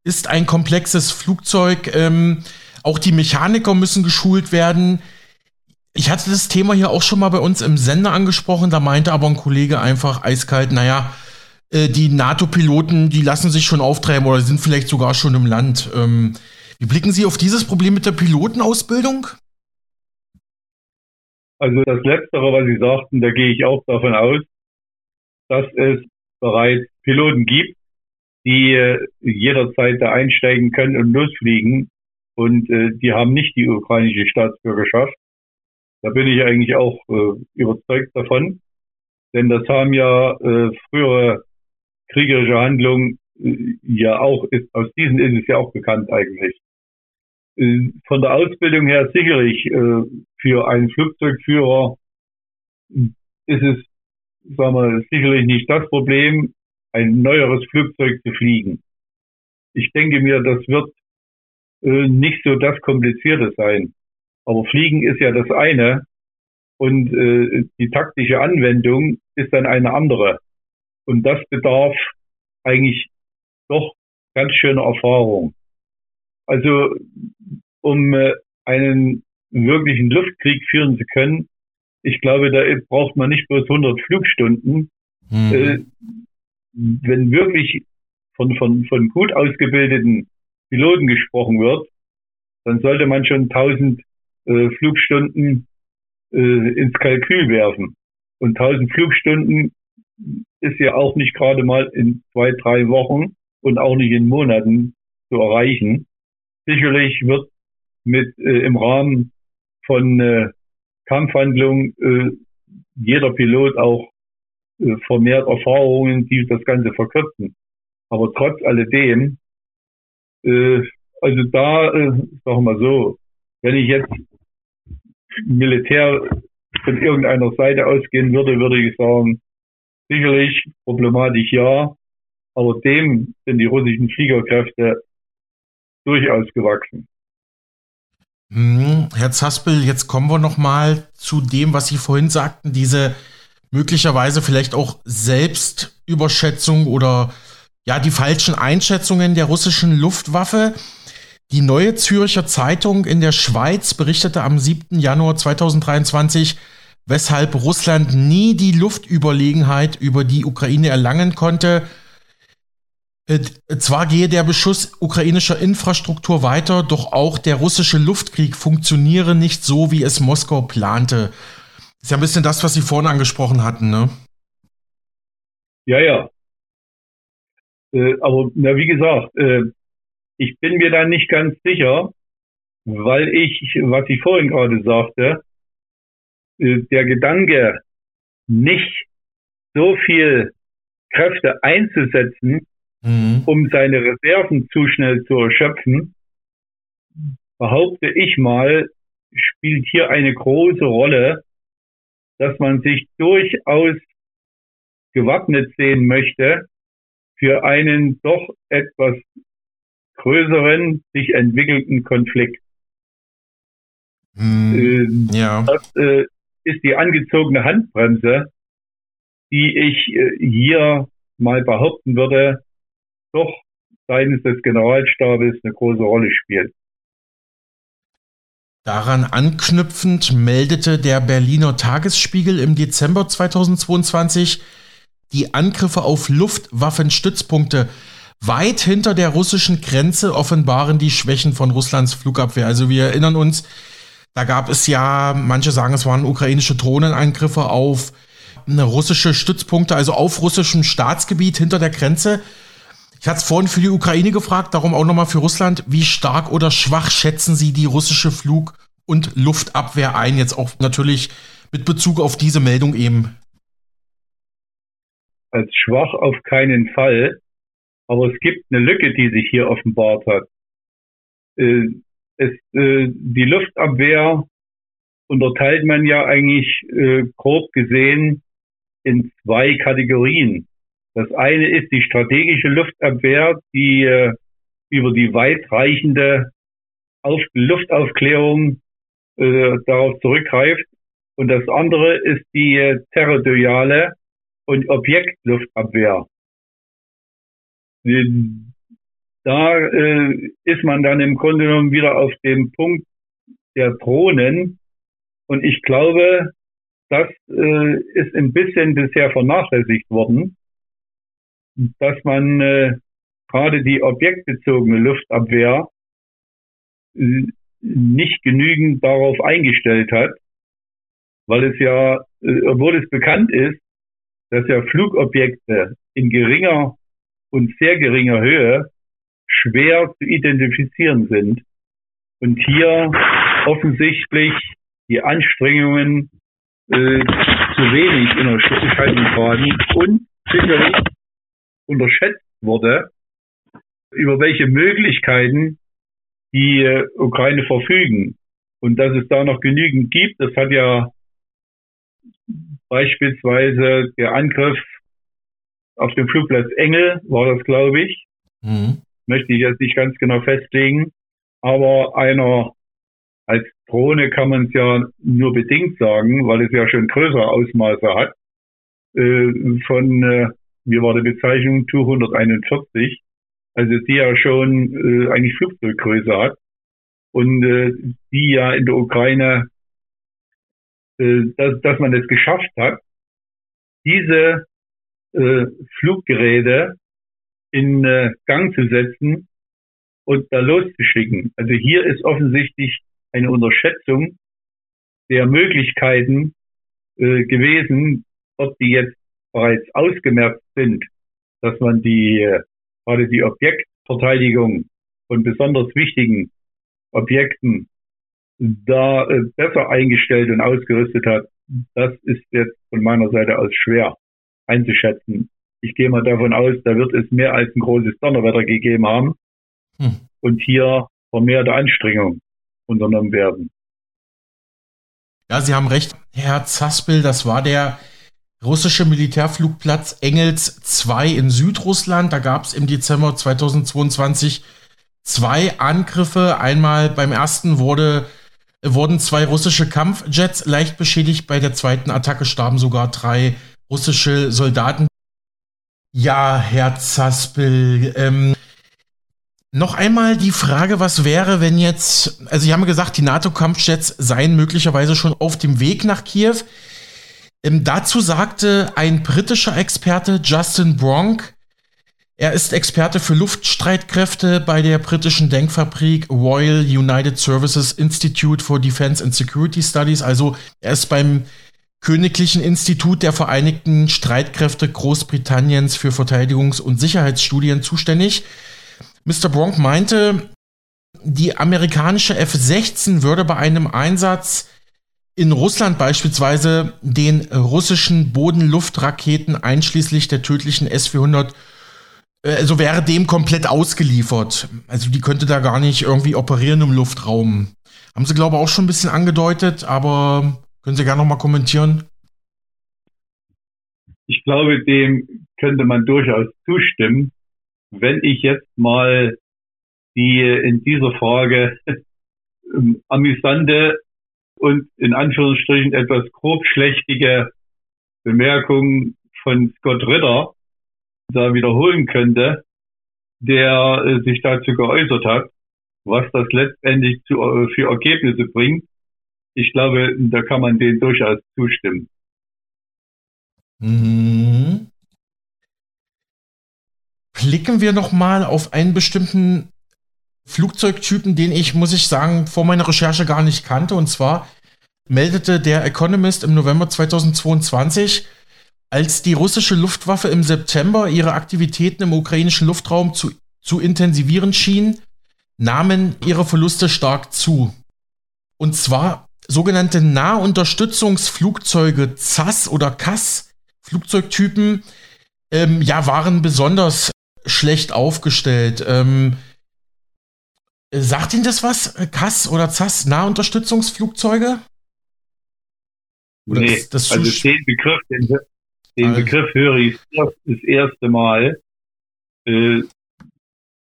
S2: ist ein komplexes Flugzeug. Ähm, auch die Mechaniker müssen geschult werden. Ich hatte das Thema hier auch schon mal bei uns im Sender angesprochen. Da meinte aber ein Kollege einfach eiskalt, naja, äh, die NATO-Piloten, die lassen sich schon auftreiben oder sind vielleicht sogar schon im Land. Ähm, wie blicken Sie auf dieses Problem mit der Pilotenausbildung?
S3: Also das Letztere, was Sie sagten, da gehe ich auch davon aus, dass es bereits Piloten gibt, die äh, jederzeit da einsteigen können und losfliegen. Und äh, die haben nicht die ukrainische Staatsbürgerschaft. Da bin ich eigentlich auch äh, überzeugt davon. Denn das haben ja äh, frühere kriegerische Handlung äh, ja auch ist, aus diesen ist es ja auch bekannt eigentlich. Äh, von der Ausbildung her sicherlich für einen Flugzeugführer ist es, sagen wir, sicherlich nicht das Problem, ein neueres Flugzeug zu fliegen. Ich denke mir, das wird nicht so das Komplizierte sein. Aber Fliegen ist ja das eine und die taktische Anwendung ist dann eine andere. Und das bedarf eigentlich doch ganz schöner Erfahrung. Also um äh, einen wirklichen Luftkrieg führen zu können, ich glaube, da braucht man nicht bloß 100 Flugstunden. Mhm. Äh, wenn wirklich von, von, von gut ausgebildeten Piloten gesprochen wird, dann sollte man schon 1000 äh, Flugstunden äh, ins Kalkül werfen. Und 1000 Flugstunden ist ja auch nicht gerade mal in zwei, drei Wochen und auch nicht in Monaten zu erreichen. sicherlich wird mit äh, im Rahmen von äh, Kampfhandlungen äh, jeder Pilot auch äh, vermehrt Erfahrungen, die das Ganze verkürzen. Aber trotz alledem, äh, also da, äh, sagen wir so, wenn ich jetzt Militär von irgendeiner Seite ausgehen würde, würde ich sagen, sicherlich problematisch ja, aber dem sind die russischen Fliegerkräfte durchaus gewachsen.
S2: Hm, Herr Zaspel, jetzt kommen wir noch mal zu dem, was Sie vorhin sagten, diese möglicherweise vielleicht auch Selbstüberschätzung oder ja, die falschen Einschätzungen der russischen Luftwaffe. Die neue Zürcher Zeitung in der Schweiz berichtete am 7. Januar 2023, weshalb Russland nie die Luftüberlegenheit über die Ukraine erlangen konnte. Äh, zwar gehe der Beschuss ukrainischer Infrastruktur weiter, doch auch der russische Luftkrieg funktioniere nicht so, wie es Moskau plante. Ist ja ein bisschen das, was Sie vorhin angesprochen hatten, ne?
S3: Ja, ja. Äh, aber na, wie gesagt, äh, ich bin mir da nicht ganz sicher, weil ich, was ich vorhin gerade sagte, äh, der Gedanke, nicht so viel Kräfte einzusetzen, mhm. um seine Reserven zu schnell zu erschöpfen, behaupte ich mal, spielt hier eine große Rolle, dass man sich durchaus gewappnet sehen möchte für einen doch etwas größeren, sich entwickelnden Konflikt.
S2: Mm,
S3: äh, ja. Das äh, ist die angezogene Handbremse, die ich äh, hier mal behaupten würde, doch seitens des Generalstabes eine große Rolle spielt.
S2: Daran anknüpfend meldete der Berliner Tagesspiegel im Dezember 2022 die Angriffe auf Luftwaffenstützpunkte weit hinter der russischen Grenze offenbaren die Schwächen von Russlands Flugabwehr. Also wir erinnern uns, da gab es ja, manche sagen, es waren ukrainische Drohnenangriffe auf russische Stützpunkte, also auf russischem Staatsgebiet hinter der Grenze. Ich hatte es vorhin für die Ukraine gefragt, darum auch nochmal für Russland. Wie stark oder schwach schätzen Sie die russische Flug- und Luftabwehr ein? Jetzt auch natürlich mit Bezug auf diese Meldung eben.
S3: Als schwach auf keinen Fall. Aber es gibt eine Lücke, die sich hier offenbart hat. Äh, es, äh, die Luftabwehr unterteilt man ja eigentlich äh, grob gesehen in zwei Kategorien. Das eine ist die strategische Luftabwehr, die äh, über die weitreichende Auf Luftaufklärung äh, darauf zurückgreift. Und das andere ist die äh, territoriale und Objektluftabwehr da äh, ist man dann im Grunde genommen wieder auf dem Punkt der Drohnen. Und ich glaube, das äh, ist ein bisschen bisher vernachlässigt worden, dass man äh, gerade die objektbezogene Luftabwehr äh, nicht genügend darauf eingestellt hat, weil es ja, äh, obwohl es bekannt ist, dass ja Flugobjekte in geringer und sehr geringer Höhe schwer zu identifizieren sind. Und hier offensichtlich die Anstrengungen äh, zu wenig in der Schaltung waren und sicherlich unterschätzt wurde, über welche Möglichkeiten die äh, Ukraine verfügen. Und dass es da noch genügend gibt, das hat ja beispielsweise der Angriff auf dem Flugplatz Engel war das, glaube ich. Mhm. Möchte ich jetzt nicht ganz genau festlegen. Aber einer als Drohne kann man es ja nur bedingt sagen, weil es ja schon größere Ausmaße hat. Äh, von, äh, wie war die Bezeichnung, 241. Also die ja schon äh, eigentlich Flugzeuggröße hat. Und äh, die ja in der Ukraine, äh, dass, dass man es geschafft hat, diese äh, Fluggeräte in äh, Gang zu setzen und da loszuschicken. Also hier ist offensichtlich eine Unterschätzung der Möglichkeiten äh, gewesen, ob die jetzt bereits ausgemerkt sind, dass man die äh, gerade die Objektverteidigung von besonders wichtigen Objekten da äh, besser eingestellt und ausgerüstet hat, das ist jetzt von meiner Seite aus schwer einzuschätzen. Ich gehe mal davon aus, da wird es mehr als ein großes Donnerwetter gegeben haben hm. und hier vermehrte Anstrengung unternommen werden.
S2: Ja, Sie haben recht, Herr Zaspel, das war der russische Militärflugplatz Engels 2 in Südrussland. Da gab es im Dezember 2022 zwei Angriffe. Einmal beim ersten wurde, wurden zwei russische Kampfjets leicht beschädigt. Bei der zweiten Attacke starben sogar drei russische Soldaten. Ja, Herr Zaspel, ähm, noch einmal die Frage, was wäre, wenn jetzt, also Sie haben gesagt, die NATO-Kampfjets seien möglicherweise schon auf dem Weg nach Kiew. Ähm, dazu sagte ein britischer Experte, Justin Bronk, er ist Experte für Luftstreitkräfte bei der britischen Denkfabrik Royal United Services Institute for Defense and Security Studies. Also er ist beim Königlichen Institut der Vereinigten Streitkräfte Großbritanniens für Verteidigungs- und Sicherheitsstudien zuständig. Mr. Bronk meinte, die amerikanische F-16 würde bei einem Einsatz in Russland beispielsweise den russischen Bodenluftraketen einschließlich der tödlichen S-400 also wäre dem komplett ausgeliefert. Also die könnte da gar nicht irgendwie operieren im Luftraum. Haben sie, glaube ich, auch schon ein bisschen angedeutet, aber können Sie gerne nochmal kommentieren?
S3: Ich glaube, dem könnte man durchaus zustimmen. Wenn ich jetzt mal die in dieser Frage amüsante und in Anführungsstrichen etwas grobschlächtige Bemerkung von Scott Ritter da wiederholen könnte, der äh, sich dazu geäußert hat, was das letztendlich zu, äh, für Ergebnisse bringt. Ich glaube, da kann man denen durchaus zustimmen.
S2: Mhm. Blicken wir noch mal auf einen bestimmten Flugzeugtypen, den ich, muss ich sagen, vor meiner Recherche gar nicht kannte. Und zwar meldete der Economist im November 2022, als die russische Luftwaffe im September ihre Aktivitäten im ukrainischen Luftraum zu, zu intensivieren schien, nahmen ihre Verluste stark zu. Und zwar sogenannte Nahunterstützungsflugzeuge ZAS oder CAS Flugzeugtypen ähm, ja waren besonders schlecht aufgestellt. Ähm, sagt Ihnen das was? CAS oder ZAS Nahunterstützungsflugzeuge?
S3: Oder nee, das, das also den Begriff, den, den also. Begriff höre ich das, das erste Mal. Äh,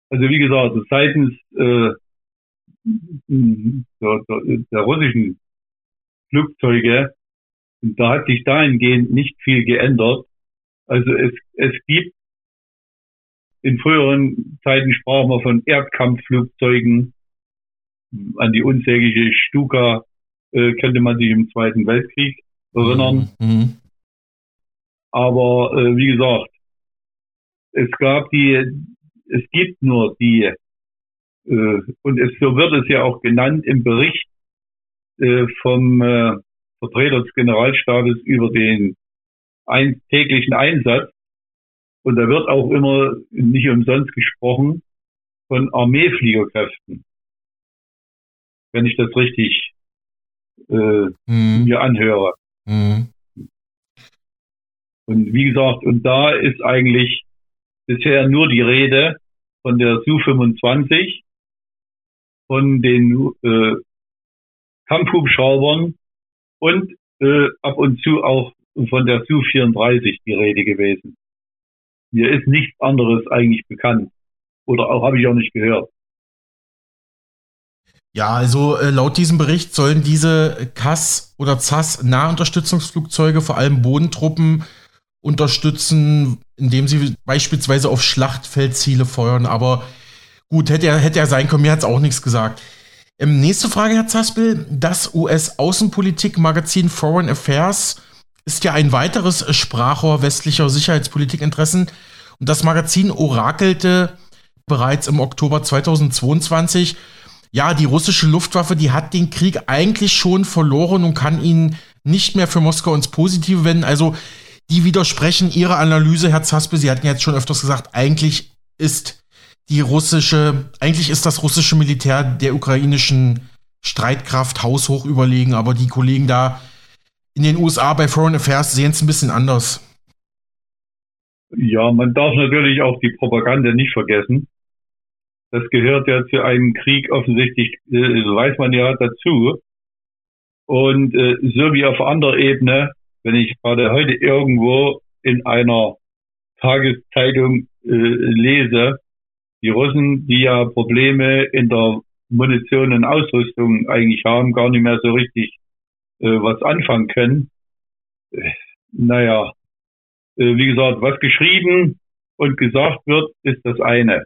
S3: also wie gesagt, seitens äh, der, der, der russischen Flugzeuge, da hat sich dahingehend nicht viel geändert. Also es, es gibt in früheren Zeiten sprachen wir von Erdkampfflugzeugen. An die unzählige Stuka äh, könnte man sich im Zweiten Weltkrieg erinnern. Mhm. mhm. Aber äh, wie gesagt, es gab die, es gibt nur die, äh, und es, so wird es ja auch genannt im Bericht äh, vom äh, Vertreter des Generalstabes über den ein, täglichen Einsatz. Und da wird auch immer nicht umsonst gesprochen von Armeefliegerkräften. Wenn ich das richtig äh, mhm. mir anhöre. Mhm. Und wie gesagt, und da ist eigentlich bisher nur die Rede von der Su-25, von den äh, Kampfhubschraubern und äh, ab und zu auch von der Su-34 die Rede gewesen. Mir ist nichts anderes eigentlich bekannt. Oder auch habe ich auch nicht gehört.
S2: Ja, also äh, laut diesem Bericht sollen diese CAS oder ZAS Nahunterstützungsflugzeuge, vor allem Bodentruppen, unterstützen, indem sie beispielsweise auf Schlachtfeldziele feuern. Aber gut, hätte er, hätte er sein können, mir hat es auch nichts gesagt. Ähm, nächste Frage, Herr Zaspel. Das US-Außenpolitik-Magazin Foreign Affairs ist ja ein weiteres Sprachrohr westlicher Sicherheitspolitikinteressen. Und das Magazin orakelte bereits im Oktober 2022, ja, die russische Luftwaffe, die hat den Krieg eigentlich schon verloren und kann ihn nicht mehr für Moskau ins Positive wenden. Also die widersprechen ihrer Analyse, Herr Zaspe. Sie hatten jetzt schon öfters gesagt, eigentlich ist die russische, eigentlich ist das russische Militär der ukrainischen Streitkraft haushoch überlegen, aber die Kollegen da in den USA bei Foreign Affairs sehen es ein bisschen anders.
S3: Ja, man darf natürlich auch die Propaganda nicht vergessen. Das gehört ja zu einem Krieg offensichtlich, äh, weiß man ja dazu. Und äh, so wie auf anderer Ebene, wenn ich gerade heute irgendwo in einer Tageszeitung äh, lese, die Russen, die ja Probleme in der Munition und Ausrüstung eigentlich haben, gar nicht mehr so richtig äh, was anfangen können. Äh, naja, äh, wie gesagt, was geschrieben und gesagt wird, ist das eine.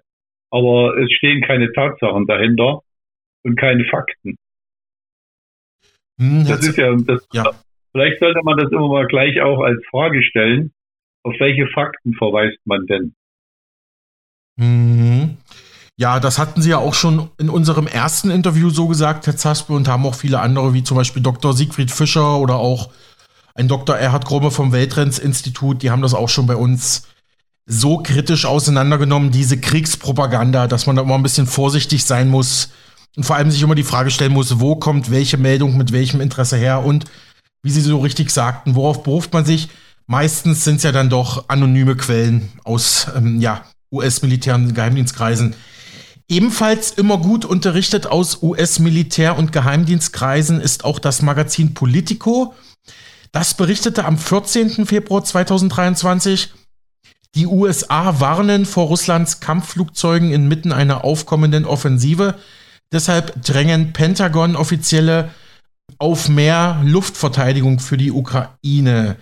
S3: Aber es stehen keine Tatsachen dahinter und keine Fakten. Hm, das ist ja, das, ja, vielleicht sollte man das immer mal gleich auch als Frage stellen. Auf welche Fakten verweist man denn?
S2: Mhm. Ja, das hatten Sie ja auch schon in unserem ersten Interview so gesagt, Herr Zaspe, und haben auch viele andere, wie zum Beispiel Dr. Siegfried Fischer oder auch ein Dr. Erhard Grumme vom Weltrenns-Institut, die haben das auch schon bei uns so kritisch auseinandergenommen, diese Kriegspropaganda, dass man da immer ein bisschen vorsichtig sein muss und vor allem sich immer die Frage stellen muss, wo kommt welche Meldung mit welchem Interesse her und wie Sie so richtig sagten, worauf beruft man sich? Meistens sind es ja dann doch anonyme Quellen aus ähm, ja, US-Militär- und Geheimdienstkreisen. Ebenfalls immer gut unterrichtet aus US-Militär- und Geheimdienstkreisen ist auch das Magazin Politico. Das berichtete am 14. Februar 2023, die USA warnen vor Russlands Kampfflugzeugen inmitten einer aufkommenden Offensive. Deshalb drängen Pentagon-Offizielle auf mehr Luftverteidigung für die Ukraine.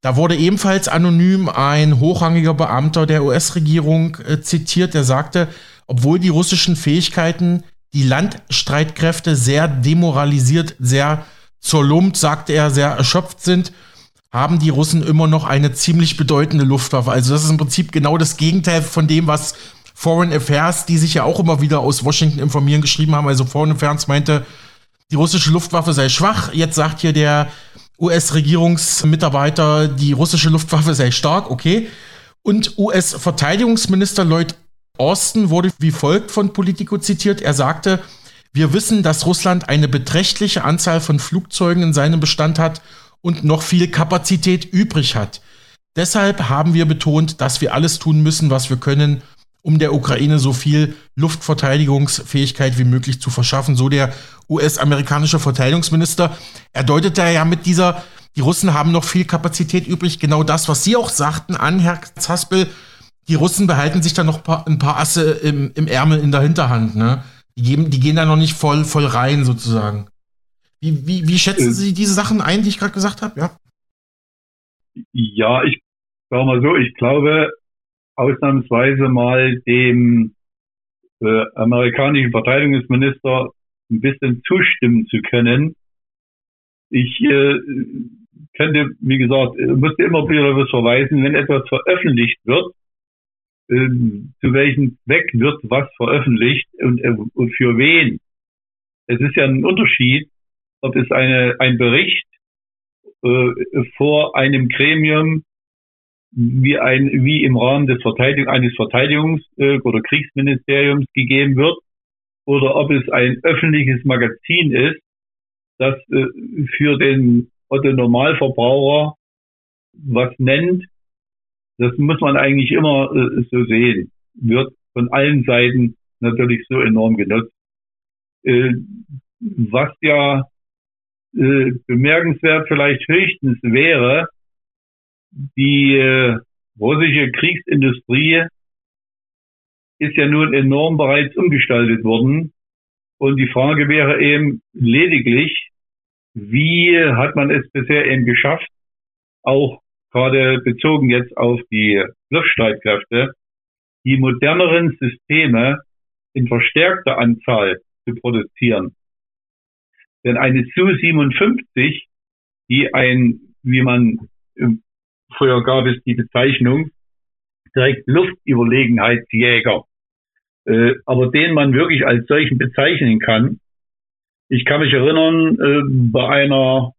S2: Da wurde ebenfalls anonym ein hochrangiger Beamter der US-Regierung äh, zitiert, der sagte, obwohl die russischen Fähigkeiten die Landstreitkräfte sehr demoralisiert, sehr zerlumpt, sagte er, sehr erschöpft sind, haben die Russen immer noch eine ziemlich bedeutende Luftwaffe. Also das ist im Prinzip genau das Gegenteil von dem, was Foreign Affairs, die sich ja auch immer wieder aus Washington informieren, geschrieben haben. Also Foreign Affairs meinte, die russische Luftwaffe sei schwach. Jetzt sagt hier der US-Regierungsmitarbeiter, die russische Luftwaffe sei stark, okay. Und US-Verteidigungsminister Lloyd Austin wurde wie folgt von Politico zitiert. Er sagte, wir wissen, dass Russland eine beträchtliche Anzahl von Flugzeugen in seinem Bestand hat und noch viel Kapazität übrig hat. Deshalb haben wir betont, dass wir alles tun müssen, was wir können, um der Ukraine so viel Luftverteidigungsfähigkeit wie möglich zu verschaffen. So der US-amerikanische Verteidigungsminister. Er deutete ja mit dieser, die Russen haben noch viel Kapazität übrig. Genau das, was Sie auch sagten an, Herr Zaspel. Die Russen behalten sich da noch ein paar Asse im, im Ärmel in der Hinterhand. Ne? Die, geben, die gehen da noch nicht voll, voll rein sozusagen. Wie, wie, wie schätzen äh. Sie diese Sachen ein, die ich gerade gesagt habe? Ja.
S3: ja, ich sage mal so, ich glaube, ausnahmsweise mal dem äh, amerikanischen Verteidigungsminister ein bisschen zustimmen zu können. Ich äh, könnte, wie gesagt, musste immer wieder darauf verweisen, wenn etwas veröffentlicht wird, äh, zu welchem Zweck wird was veröffentlicht und, äh, und für wen. Es ist ja ein Unterschied, ob es eine, ein Bericht äh, vor einem Gremium wie ein wie im Rahmen des Verteidigung, eines Verteidigungs- äh, oder Kriegsministeriums gegeben wird oder ob es ein öffentliches Magazin ist, das äh, für den Otto Normalverbraucher was nennt, das muss man eigentlich immer äh, so sehen, wird von allen Seiten natürlich so enorm genutzt. Äh, was ja äh, bemerkenswert vielleicht höchstens wäre, die äh, russische Kriegsindustrie ist ja nun enorm bereits umgestaltet worden. Und die Frage wäre eben lediglich, wie hat man es bisher eben geschafft, auch gerade bezogen jetzt auf die Luftstreitkräfte, die moderneren Systeme in verstärkter Anzahl zu produzieren. Denn eine Su-57, die ein, wie man früher gab es die Bezeichnung, direkt Luftüberlegenheitsjäger, äh, aber den man wirklich als solchen bezeichnen kann. Ich kann mich erinnern, äh, bei einer, äh,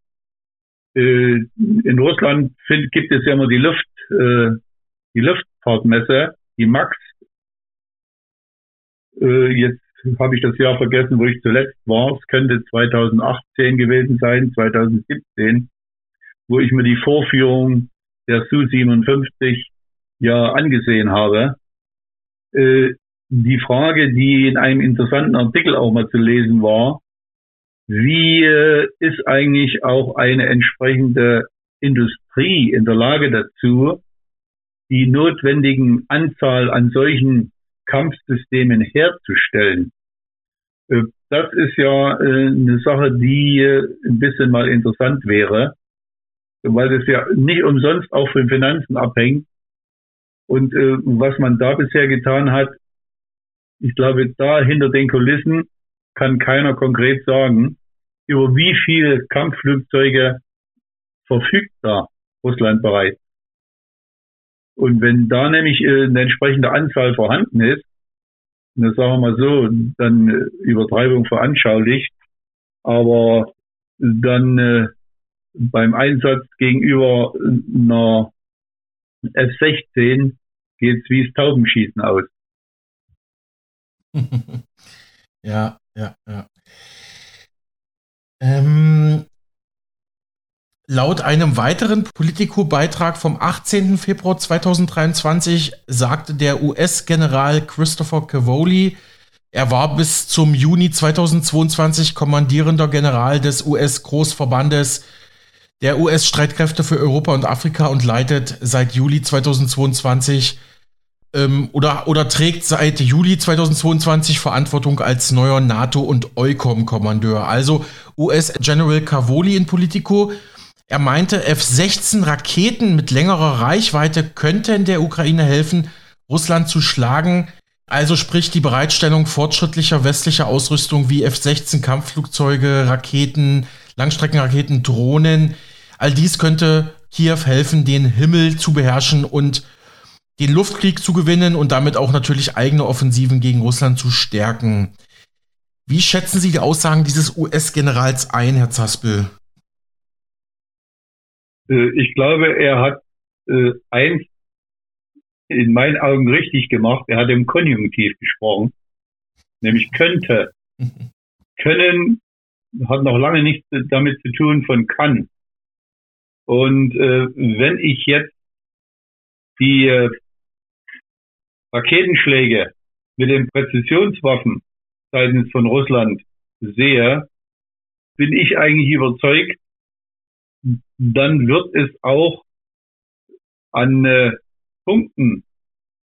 S3: in Russland find, gibt es ja immer die Luft, äh, die Luftfahrtmesse, die MAX, Äh, jetzt habe ich das Jahr vergessen, wo ich zuletzt war. Es könnte 2018 gewesen sein, 2017, wo ich mir die Vorführung der Su-57 ja angesehen habe. Äh, die Frage, die in einem interessanten Artikel auch mal zu lesen war, wie äh, ist eigentlich auch eine entsprechende Industrie in der Lage dazu, die notwendigen Anzahl an solchen Kampfsystemen herzustellen. Äh, das ist ja äh, eine Sache, die ein bisschen mal interessant wäre, weil das ja nicht umsonst auch von Finanzen abhängt. Und was man da bisher getan hat, ich glaube, da hinter den Kulissen kann keiner konkret sagen, über wie viele Kampfflugzeuge verfügt da Russland bereits. Und wenn da nämlich äh, eine entsprechende Anzahl vorhanden ist, das sagen wir mal so, dann äh, Übertreibung veranschaulicht, aber dann äh, beim Einsatz gegenüber einer F-16 geht's wie das Taubenschießen aus.
S2: ja, ja, ja. Ähm, Laut einem weiteren Politico-Beitrag vom 18. Februar 2023 sagte der US-General Christopher Cavoli, er war bis zum Juni 2022 kommandierender General des US-Großverbandes der US-Streitkräfte für Europa und Afrika und leitet seit Juli 2022 ähm, oder, oder trägt seit Juli 2022 Verantwortung als neuer NATO- und EUCOM-Kommandeur. Also US-General Cavoli in Politico er meinte, F-16 Raketen mit längerer Reichweite könnten der Ukraine helfen, Russland zu schlagen. Also sprich die Bereitstellung fortschrittlicher westlicher Ausrüstung wie F-16 Kampfflugzeuge, Raketen, Langstreckenraketen, Drohnen. All dies könnte Kiew helfen, den Himmel zu beherrschen und den Luftkrieg zu gewinnen und damit auch natürlich eigene Offensiven gegen Russland zu stärken. Wie schätzen Sie die Aussagen dieses US-Generals ein, Herr Zaspel?
S3: Äh, ich glaube, er hat äh, eins in meinen Augen richtig gemacht. Er hat im Konjunktiv gesprochen, nämlich könnte. Können hat noch lange nichts damit zu tun von kann. Und äh, wenn ich jetzt die Raketenschläge mit den Präzisionswaffen seitens von Russland sehe, bin ich eigentlich überzeugt, dann wird es auch an äh, Punkten,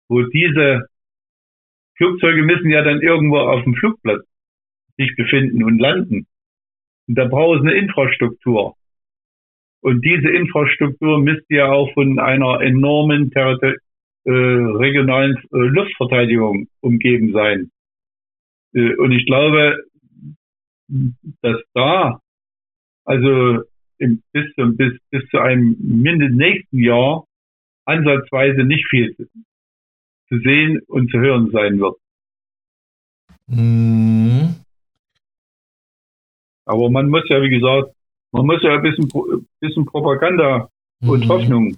S3: wo diese Flugzeuge müssen ja dann irgendwo auf dem Flugplatz sich befinden und landen. Und da braucht es eine Infrastruktur. Und diese Infrastruktur müsste ja auch von einer enormen äh, regionalen äh, Luftverteidigung umgeben sein. Äh, und ich glaube, dass da also im, bis, zum, bis, bis zu einem mindestens nächsten Jahr ansatzweise nicht viel zu sehen und zu hören sein wird. Mhm. Aber man muss ja, wie gesagt, man muss ja ein bisschen, bisschen Propaganda mhm. und Hoffnung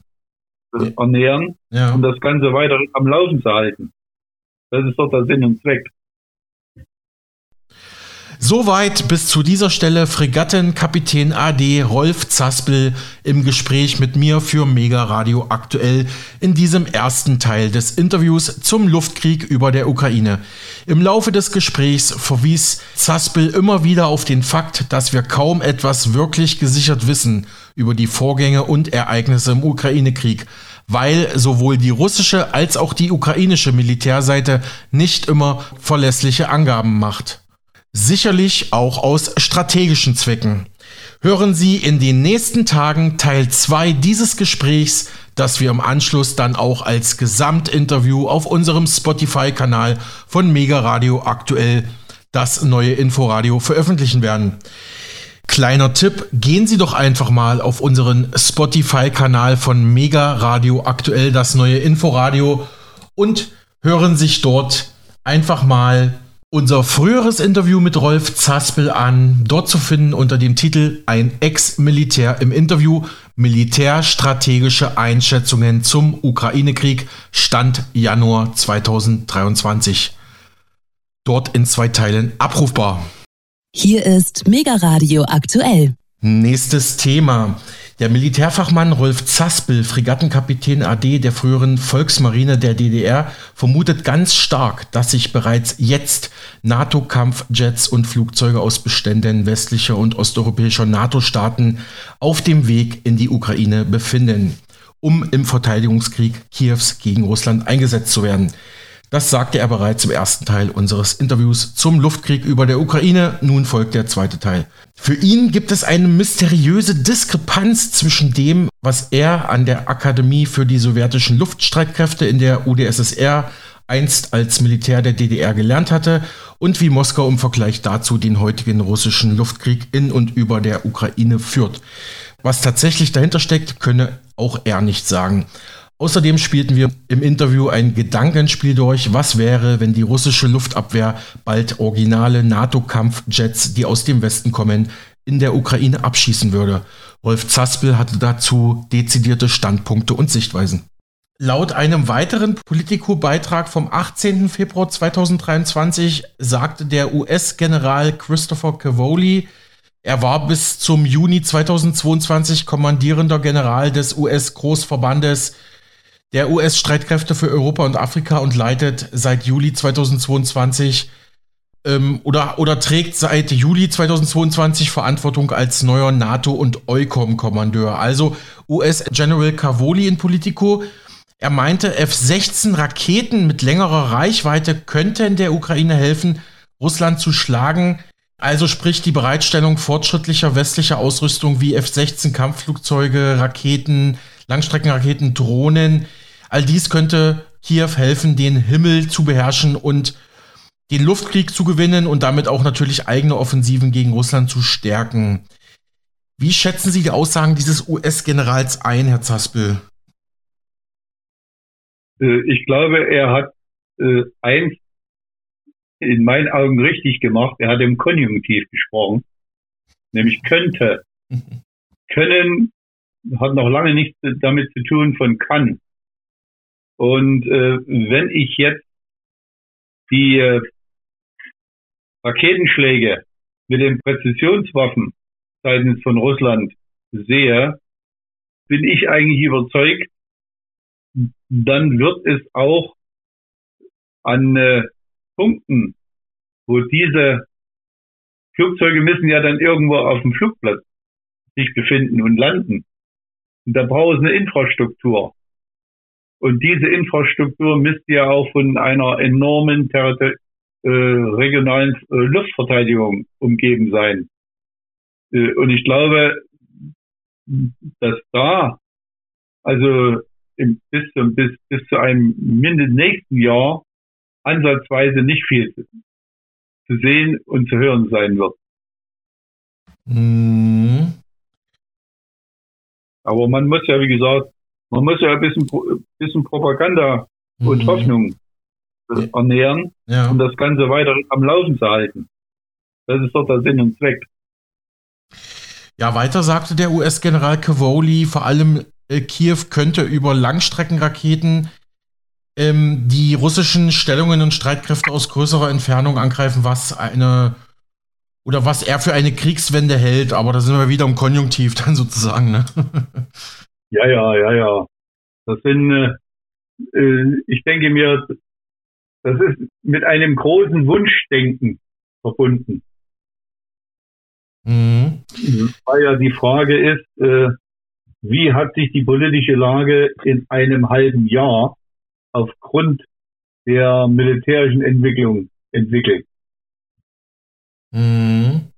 S3: ernähren, ja. um das Ganze weiter am Laufen zu halten. Das ist doch der Sinn und Zweck.
S2: Soweit bis zu dieser Stelle Fregattenkapitän AD Rolf Zaspel im Gespräch mit mir für Mega Radio aktuell in diesem ersten Teil des Interviews zum Luftkrieg über der Ukraine. Im Laufe des Gesprächs verwies Zaspel immer wieder auf den Fakt, dass wir kaum etwas wirklich gesichert wissen über die Vorgänge und Ereignisse im Ukraine-Krieg weil sowohl die russische als auch die ukrainische Militärseite nicht immer verlässliche Angaben macht. Sicherlich auch aus strategischen Zwecken. Hören Sie in den nächsten Tagen Teil 2 dieses Gesprächs, das wir im Anschluss dann auch als Gesamtinterview auf unserem Spotify-Kanal von Mega Radio aktuell das neue Inforadio veröffentlichen werden. Kleiner Tipp, gehen Sie doch einfach mal auf unseren Spotify-Kanal von Mega Radio aktuell das neue Inforadio und hören sich dort einfach mal unser früheres Interview mit Rolf Zaspel an, dort zu finden unter dem Titel Ein Ex-Militär im Interview Militärstrategische Einschätzungen zum Ukraine-Krieg Stand Januar 2023. dort in zwei Teilen abrufbar.
S1: Hier ist Mega Radio aktuell.
S2: Nächstes Thema. Der Militärfachmann Rolf Zaspel, Fregattenkapitän AD der früheren Volksmarine der DDR, vermutet ganz stark, dass sich bereits jetzt NATO-Kampfjets und Flugzeuge aus Beständen westlicher und osteuropäischer NATO-Staaten auf dem Weg in die Ukraine befinden, um im Verteidigungskrieg Kiews gegen Russland eingesetzt zu werden. Das sagte er bereits im ersten Teil unseres Interviews zum Luftkrieg über der Ukraine. Nun folgt der zweite Teil. Für ihn gibt es eine mysteriöse Diskrepanz zwischen dem, was er an der Akademie für die sowjetischen Luftstreitkräfte in der UdSSR einst als Militär der DDR gelernt hatte und wie Moskau im Vergleich dazu den heutigen russischen Luftkrieg in und über der Ukraine führt. Was tatsächlich dahinter steckt, könne auch er nicht sagen. Außerdem spielten wir im Interview ein Gedankenspiel durch. Was wäre, wenn die russische Luftabwehr bald originale NATO-Kampfjets, die aus dem Westen kommen, in der Ukraine abschießen würde? Rolf Zaspel hatte dazu dezidierte Standpunkte und Sichtweisen. Laut einem weiteren Politico-Beitrag vom 18. Februar 2023 sagte der US-General Christopher Cavoli, er war bis zum Juni 2022 kommandierender General des US-Großverbandes der US-Streitkräfte für Europa und Afrika und leitet seit Juli 2022 ähm, oder, oder trägt seit Juli 2022 Verantwortung als neuer NATO- und EUCOM-Kommandeur. Also US-General Cavoli in Politico. Er meinte, F-16 Raketen mit längerer Reichweite könnten der Ukraine helfen, Russland zu schlagen. Also sprich die Bereitstellung fortschrittlicher westlicher Ausrüstung wie F-16 Kampfflugzeuge, Raketen, Langstreckenraketen, Drohnen All dies könnte Kiew helfen, den Himmel zu beherrschen und den Luftkrieg zu gewinnen und damit auch natürlich eigene Offensiven gegen Russland zu stärken. Wie schätzen Sie die Aussagen dieses US-Generals ein, Herr Zaspel?
S3: Äh, ich glaube, er hat äh, eins in meinen Augen richtig gemacht. Er hat im Konjunktiv gesprochen, nämlich könnte. Können hat noch lange nichts damit zu tun von kann. Und äh, wenn ich jetzt die äh, Raketenschläge mit den Präzisionswaffen seitens von Russland sehe, bin ich eigentlich überzeugt, dann wird es auch an äh, Punkten, wo diese Flugzeuge müssen ja dann irgendwo auf dem Flugplatz sich befinden und landen. Und da braucht es eine Infrastruktur. Und diese Infrastruktur müsste ja auch von einer enormen äh, regionalen äh, Luftverteidigung umgeben sein. Äh, und ich glaube, dass da, also im, bis, zum, bis, bis zu einem mindestens nächsten Jahr, ansatzweise nicht viel zu sehen und zu hören sein wird. Mhm. Aber man muss ja, wie gesagt, man muss ja ein bisschen, bisschen Propaganda mhm. und Hoffnung äh, ernähren, ja. um das Ganze weiter am Laufen zu halten. Das ist doch der Sinn und Zweck.
S2: Ja, weiter sagte der US-General Cavoli, vor allem äh, Kiew könnte über Langstreckenraketen ähm, die russischen Stellungen und Streitkräfte aus größerer Entfernung angreifen, was eine oder was er für eine Kriegswende hält, aber da sind wir wieder im Konjunktiv dann sozusagen. Ne?
S3: Ja, ja, ja, ja. Das sind, äh, äh, ich denke mir, das ist mit einem großen Wunschdenken verbunden. Mhm. Weil ja die Frage ist, äh, wie hat sich die politische Lage in einem halben Jahr aufgrund der militärischen Entwicklung entwickelt?
S2: Mhm.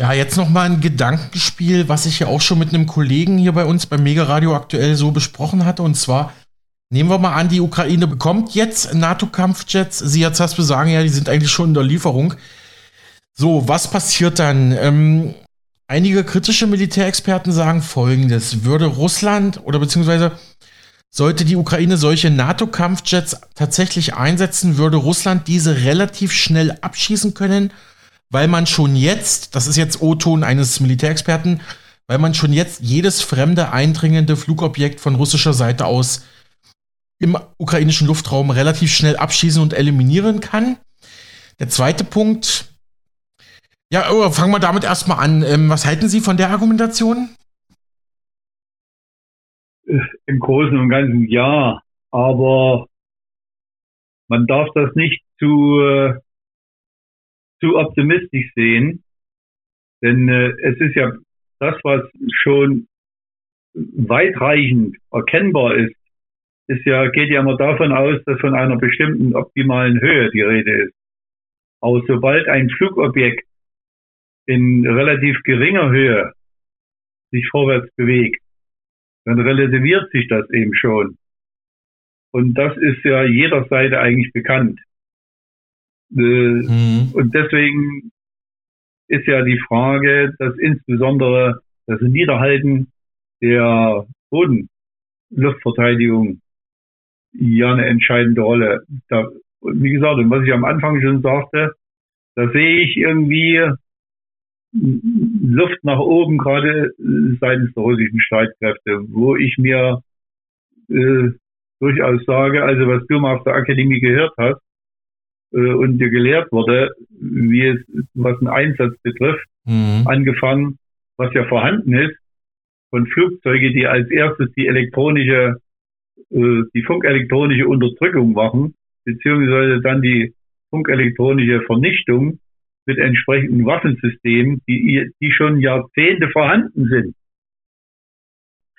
S2: Ja, jetzt noch mal ein Gedankenspiel, was ich ja auch schon mit einem Kollegen hier bei uns beim Mega Radio aktuell so besprochen hatte. Und zwar nehmen wir mal an, die Ukraine bekommt jetzt NATO-Kampfjets. Sie jetzt hast sagen ja, die sind eigentlich schon in der Lieferung. So, was passiert dann? Ähm, einige kritische Militärexperten sagen Folgendes: Würde Russland oder beziehungsweise sollte die Ukraine solche NATO-Kampfjets tatsächlich einsetzen, würde Russland diese relativ schnell abschießen können weil man schon jetzt, das ist jetzt O-Ton eines Militärexperten, weil man schon jetzt jedes fremde eindringende Flugobjekt von russischer Seite aus im ukrainischen Luftraum relativ schnell abschießen und eliminieren kann. Der zweite Punkt, ja, oh, fangen wir damit erstmal an. Ähm, was halten Sie von der Argumentation?
S3: Im Großen und Ganzen ja, aber man darf das nicht zu, äh, zu optimistisch sehen, denn äh, es ist ja das, was schon weitreichend erkennbar ist, ist ja, geht ja immer davon aus, dass von einer bestimmten optimalen Höhe die Rede ist. Aber sobald ein Flugobjekt in relativ geringer Höhe sich vorwärts bewegt, dann relativiert sich das eben schon. Und das ist ja jeder Seite eigentlich bekannt. Äh, mhm. Und deswegen ist ja die Frage, dass insbesondere das Niederhalten der Bodenluftverteidigung ja eine entscheidende Rolle. Da, wie gesagt, was ich am Anfang schon sagte, da sehe ich irgendwie Luft nach oben, gerade seitens der russischen Streitkräfte, wo ich mir äh, durchaus sage, also was du mal auf der Akademie gehört hast äh, und dir gelehrt wurde, wie es, was einen Einsatz betrifft, mhm. angefangen, was ja vorhanden ist, von Flugzeuge, die als erstes die elektronische, äh, die funkelektronische Unterdrückung machen, beziehungsweise dann die funkelektronische Vernichtung mit entsprechenden Waffensystemen, die, die schon Jahrzehnte vorhanden sind.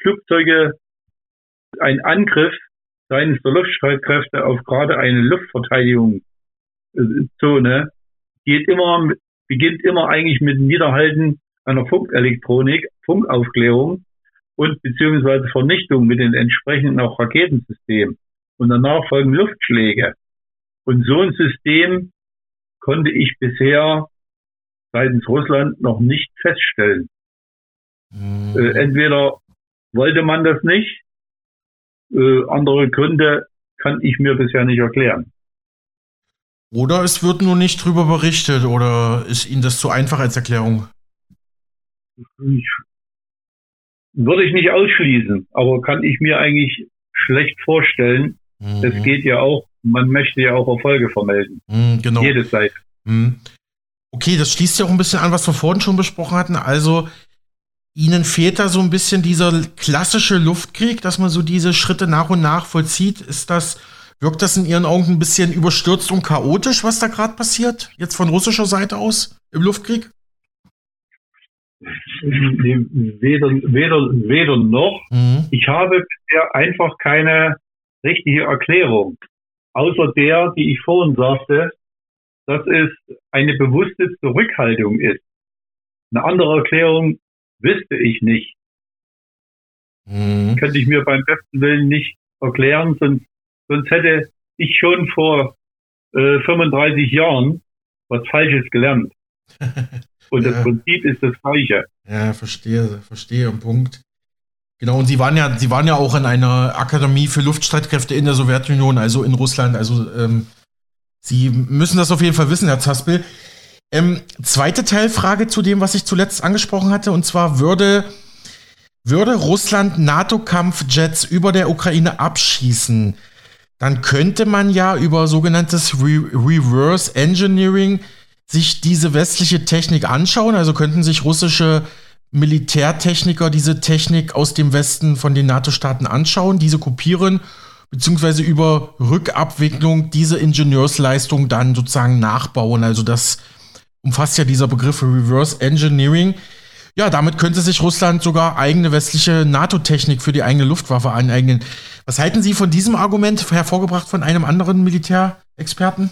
S3: Flugzeuge, ein Angriff seitens der Luftstreitkräfte auf gerade eine Luftverteidigungszone geht immer, beginnt immer eigentlich mit Niederhalten einer Funkelektronik, Funkaufklärung und beziehungsweise Vernichtung mit den entsprechenden auch Raketensystemen. Und danach folgen Luftschläge. Und so ein System konnte ich bisher seitens Russland noch nicht feststellen. Mhm. Äh, entweder wollte man das nicht, äh, andere Gründe kann ich mir bisher nicht erklären.
S2: Oder es wird nur nicht drüber berichtet oder ist Ihnen das zu einfach als Erklärung?
S3: Ich, würde ich nicht ausschließen, aber kann ich mir eigentlich schlecht vorstellen. Mhm. Es geht ja auch, man möchte ja auch Erfolge vermelden.
S2: Mhm, genau.
S3: Jede Seite.
S2: Mhm. Okay, das schließt ja auch ein bisschen an, was wir vorhin schon besprochen hatten. Also Ihnen fehlt da so ein bisschen dieser klassische Luftkrieg, dass man so diese Schritte nach und nach vollzieht. Ist das, wirkt das in Ihren Augen ein bisschen überstürzt und chaotisch, was da gerade passiert? Jetzt von russischer Seite aus im Luftkrieg?
S3: Weder, weder, weder noch. Mhm. Ich habe bisher einfach keine richtige Erklärung. Außer der, die ich vorhin sagte, dass es eine bewusste Zurückhaltung ist. Eine andere Erklärung wüsste ich nicht. Mhm. Könnte ich mir beim besten Willen nicht erklären, sonst, sonst hätte ich schon vor äh, 35 Jahren was Falsches gelernt. Und ja. das Prinzip ist das gleiche.
S2: Ja, verstehe, verstehe, Punkt. Genau, und Sie waren ja, Sie waren ja auch in einer Akademie für Luftstreitkräfte in der Sowjetunion, also in Russland. Also ähm, Sie müssen das auf jeden Fall wissen, Herr Zaspel. Ähm, zweite Teilfrage zu dem, was ich zuletzt angesprochen hatte, und zwar würde, würde Russland NATO-Kampfjets über der Ukraine abschießen, dann könnte man ja über sogenanntes Re Reverse Engineering sich diese westliche Technik anschauen. Also könnten sich russische Militärtechniker diese Technik aus dem Westen von den NATO-Staaten anschauen, diese kopieren, beziehungsweise über Rückabwicklung diese Ingenieursleistung dann sozusagen nachbauen. Also das umfasst ja dieser Begriff Reverse Engineering. Ja, damit könnte sich Russland sogar eigene westliche NATO-Technik für die eigene Luftwaffe aneignen. Was halten Sie von diesem Argument, hervorgebracht von einem anderen Militärexperten?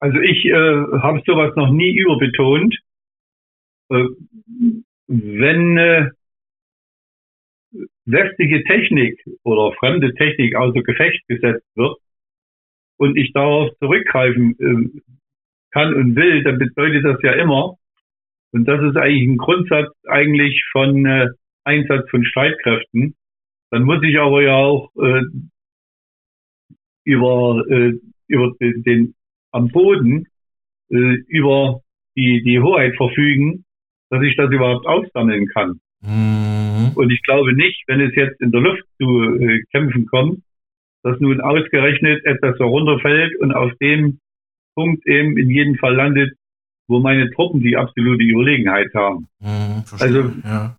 S3: Also ich äh, habe sowas noch nie überbetont. Äh, wenn äh, westliche Technik oder fremde Technik außer Gefecht gesetzt wird und ich darauf zurückgreifen äh, kann und will, dann bedeutet das ja immer, und das ist eigentlich ein Grundsatz eigentlich von äh, Einsatz von Streitkräften, dann muss ich aber ja auch äh, über, äh, über den, den am Boden äh, über die, die Hoheit verfügen, dass ich das überhaupt aussammeln kann. Mhm. Und ich glaube nicht, wenn es jetzt in der Luft zu äh, Kämpfen kommt, dass nun ausgerechnet etwas herunterfällt und auf dem Punkt eben in jedem Fall landet, wo meine Truppen die absolute Überlegenheit haben. Mhm, also ja.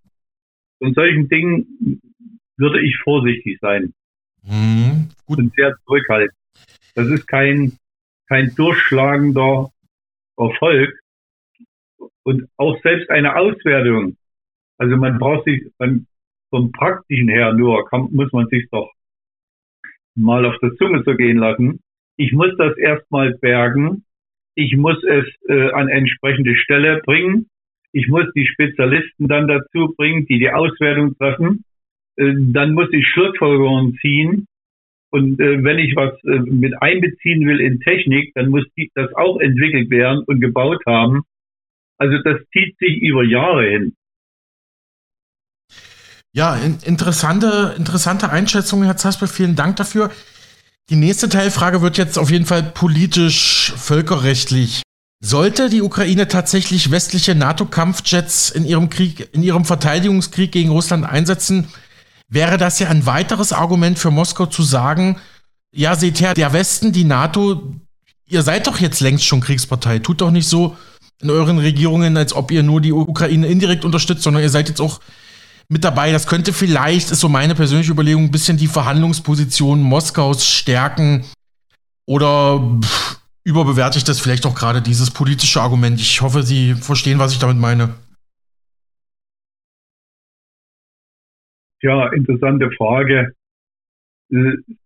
S3: von solchen Dingen würde ich vorsichtig sein mhm, gut. und sehr zurückhaltend. Das ist kein, kein durchschlagender Erfolg und auch selbst eine Auswertung. Also man braucht sich man, vom praktischen her nur, kann, muss man sich doch mal auf der Zunge so gehen lassen. Ich muss das erstmal bergen ich muss es äh, an entsprechende Stelle bringen. Ich muss die Spezialisten dann dazu bringen, die die Auswertung treffen. Äh, dann muss ich Schlussfolgerungen ziehen. Und äh, wenn ich was äh, mit einbeziehen will in Technik, dann muss das auch entwickelt werden und gebaut haben. Also das zieht sich über Jahre hin.
S2: Ja, in, interessante, interessante Einschätzung, Herr Zasper. Vielen Dank dafür. Die nächste Teilfrage wird jetzt auf jeden Fall politisch, völkerrechtlich. Sollte die Ukraine tatsächlich westliche NATO-Kampfjets in ihrem Krieg, in ihrem Verteidigungskrieg gegen Russland einsetzen, wäre das ja ein weiteres Argument für Moskau zu sagen, ja, seht her, der Westen, die NATO, ihr seid doch jetzt längst schon Kriegspartei. Tut doch nicht so in euren Regierungen, als ob ihr nur die Ukraine indirekt unterstützt, sondern ihr seid jetzt auch mit dabei. Das könnte vielleicht, ist so meine persönliche Überlegung, ein bisschen die Verhandlungsposition Moskaus stärken. Oder pff, überbewerte ich das vielleicht auch gerade, dieses politische Argument. Ich hoffe, Sie verstehen, was ich damit meine.
S3: Ja, interessante Frage. So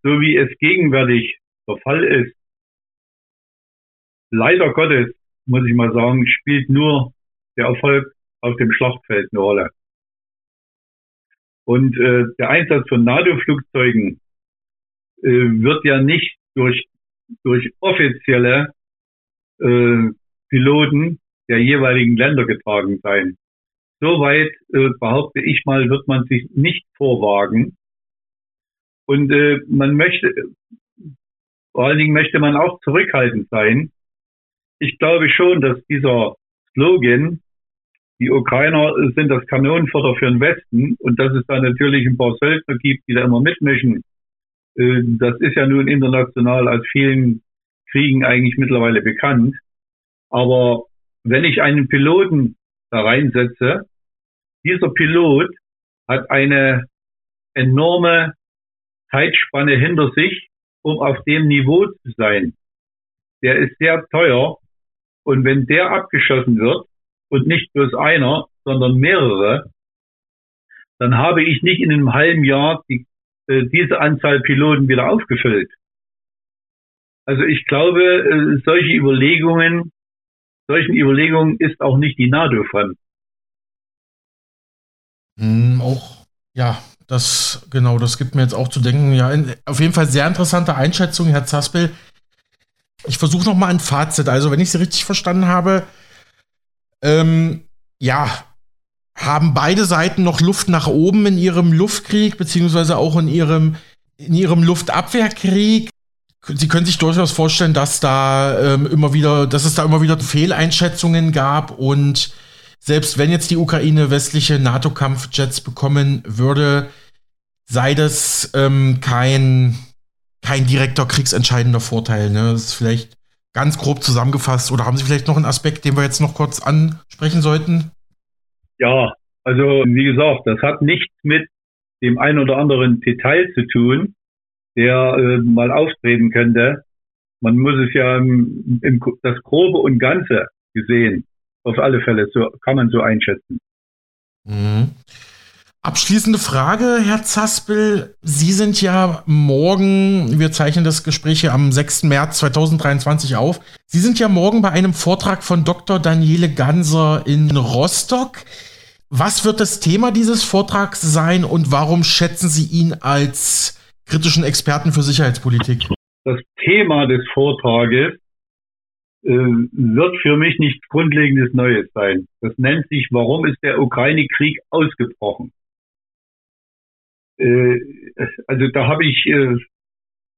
S3: wie es gegenwärtig der Fall ist, leider Gottes, muss ich mal sagen, spielt nur der Erfolg auf dem Schlachtfeld eine Rolle. Und äh, der Einsatz von NATO-Flugzeugen äh, wird ja nicht durch, durch offizielle äh, Piloten der jeweiligen Länder getragen sein. Soweit, äh, behaupte ich mal, wird man sich nicht vorwagen. Und äh, man möchte, vor allen Dingen möchte man auch zurückhaltend sein. Ich glaube schon, dass dieser Slogan die Ukrainer sind das Kanonenfutter für den Westen und dass es da natürlich ein paar Söldner gibt, die da immer mitmischen. Äh, das ist ja nun international aus vielen Kriegen eigentlich mittlerweile bekannt. Aber wenn ich einen Piloten da reinsetze, dieser Pilot hat eine enorme Zeitspanne hinter sich, um auf dem Niveau zu sein. Der ist sehr teuer und wenn der abgeschossen wird, und nicht bloß einer, sondern mehrere, dann habe ich nicht in einem halben Jahr die, äh, diese Anzahl Piloten wieder aufgefüllt. Also ich glaube, äh, solche Überlegungen, solchen Überlegungen ist auch nicht die NATO fremd.
S2: Mm, auch, ja, das, genau, das gibt mir jetzt auch zu denken. Ja, in, auf jeden Fall sehr interessante Einschätzung, Herr Zaspel. Ich versuche nochmal ein Fazit. Also, wenn ich Sie richtig verstanden habe, ähm, ja, haben beide Seiten noch Luft nach oben in ihrem Luftkrieg, beziehungsweise auch in ihrem, in ihrem Luftabwehrkrieg. Sie können sich durchaus vorstellen, dass da ähm, immer wieder, dass es da immer wieder Fehleinschätzungen gab und selbst wenn jetzt die Ukraine westliche NATO-Kampfjets bekommen würde, sei das ähm, kein, kein direkter kriegsentscheidender Vorteil. Ne? Das ist vielleicht ganz grob zusammengefasst? Oder haben Sie vielleicht noch einen Aspekt, den wir jetzt noch kurz ansprechen sollten?
S3: Ja, also wie gesagt, das hat nichts mit dem ein oder anderen Detail zu tun, der äh, mal auftreten könnte. Man muss es ja im, im, das Grobe und Ganze gesehen, auf alle Fälle, so kann man so einschätzen.
S2: Mhm. Abschließende Frage, Herr Zaspel. Sie sind ja morgen, wir zeichnen das Gespräch hier am 6. März 2023 auf. Sie sind ja morgen bei einem Vortrag von Dr. Daniele Ganser in Rostock. Was wird das Thema dieses Vortrags sein und warum schätzen Sie ihn als kritischen Experten für Sicherheitspolitik?
S3: Das Thema des Vortrages äh, wird für mich nichts Grundlegendes Neues sein. Das nennt sich, warum ist der Ukraine-Krieg ausgebrochen? Äh, also da habe ich, äh,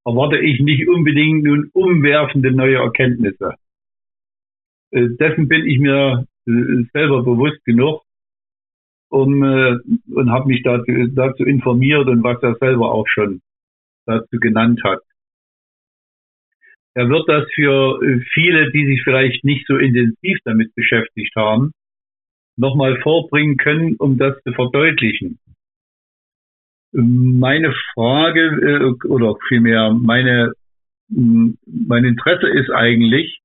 S3: erwarte ich nicht unbedingt nun umwerfende neue Erkenntnisse. Äh, dessen bin ich mir selber bewusst genug um, und habe mich dazu, dazu informiert und was ja selber auch schon dazu genannt hat. Er wird das für viele, die sich vielleicht nicht so intensiv damit beschäftigt haben, nochmal vorbringen können, um das zu verdeutlichen. Meine Frage äh, oder vielmehr meine, mein Interesse ist eigentlich,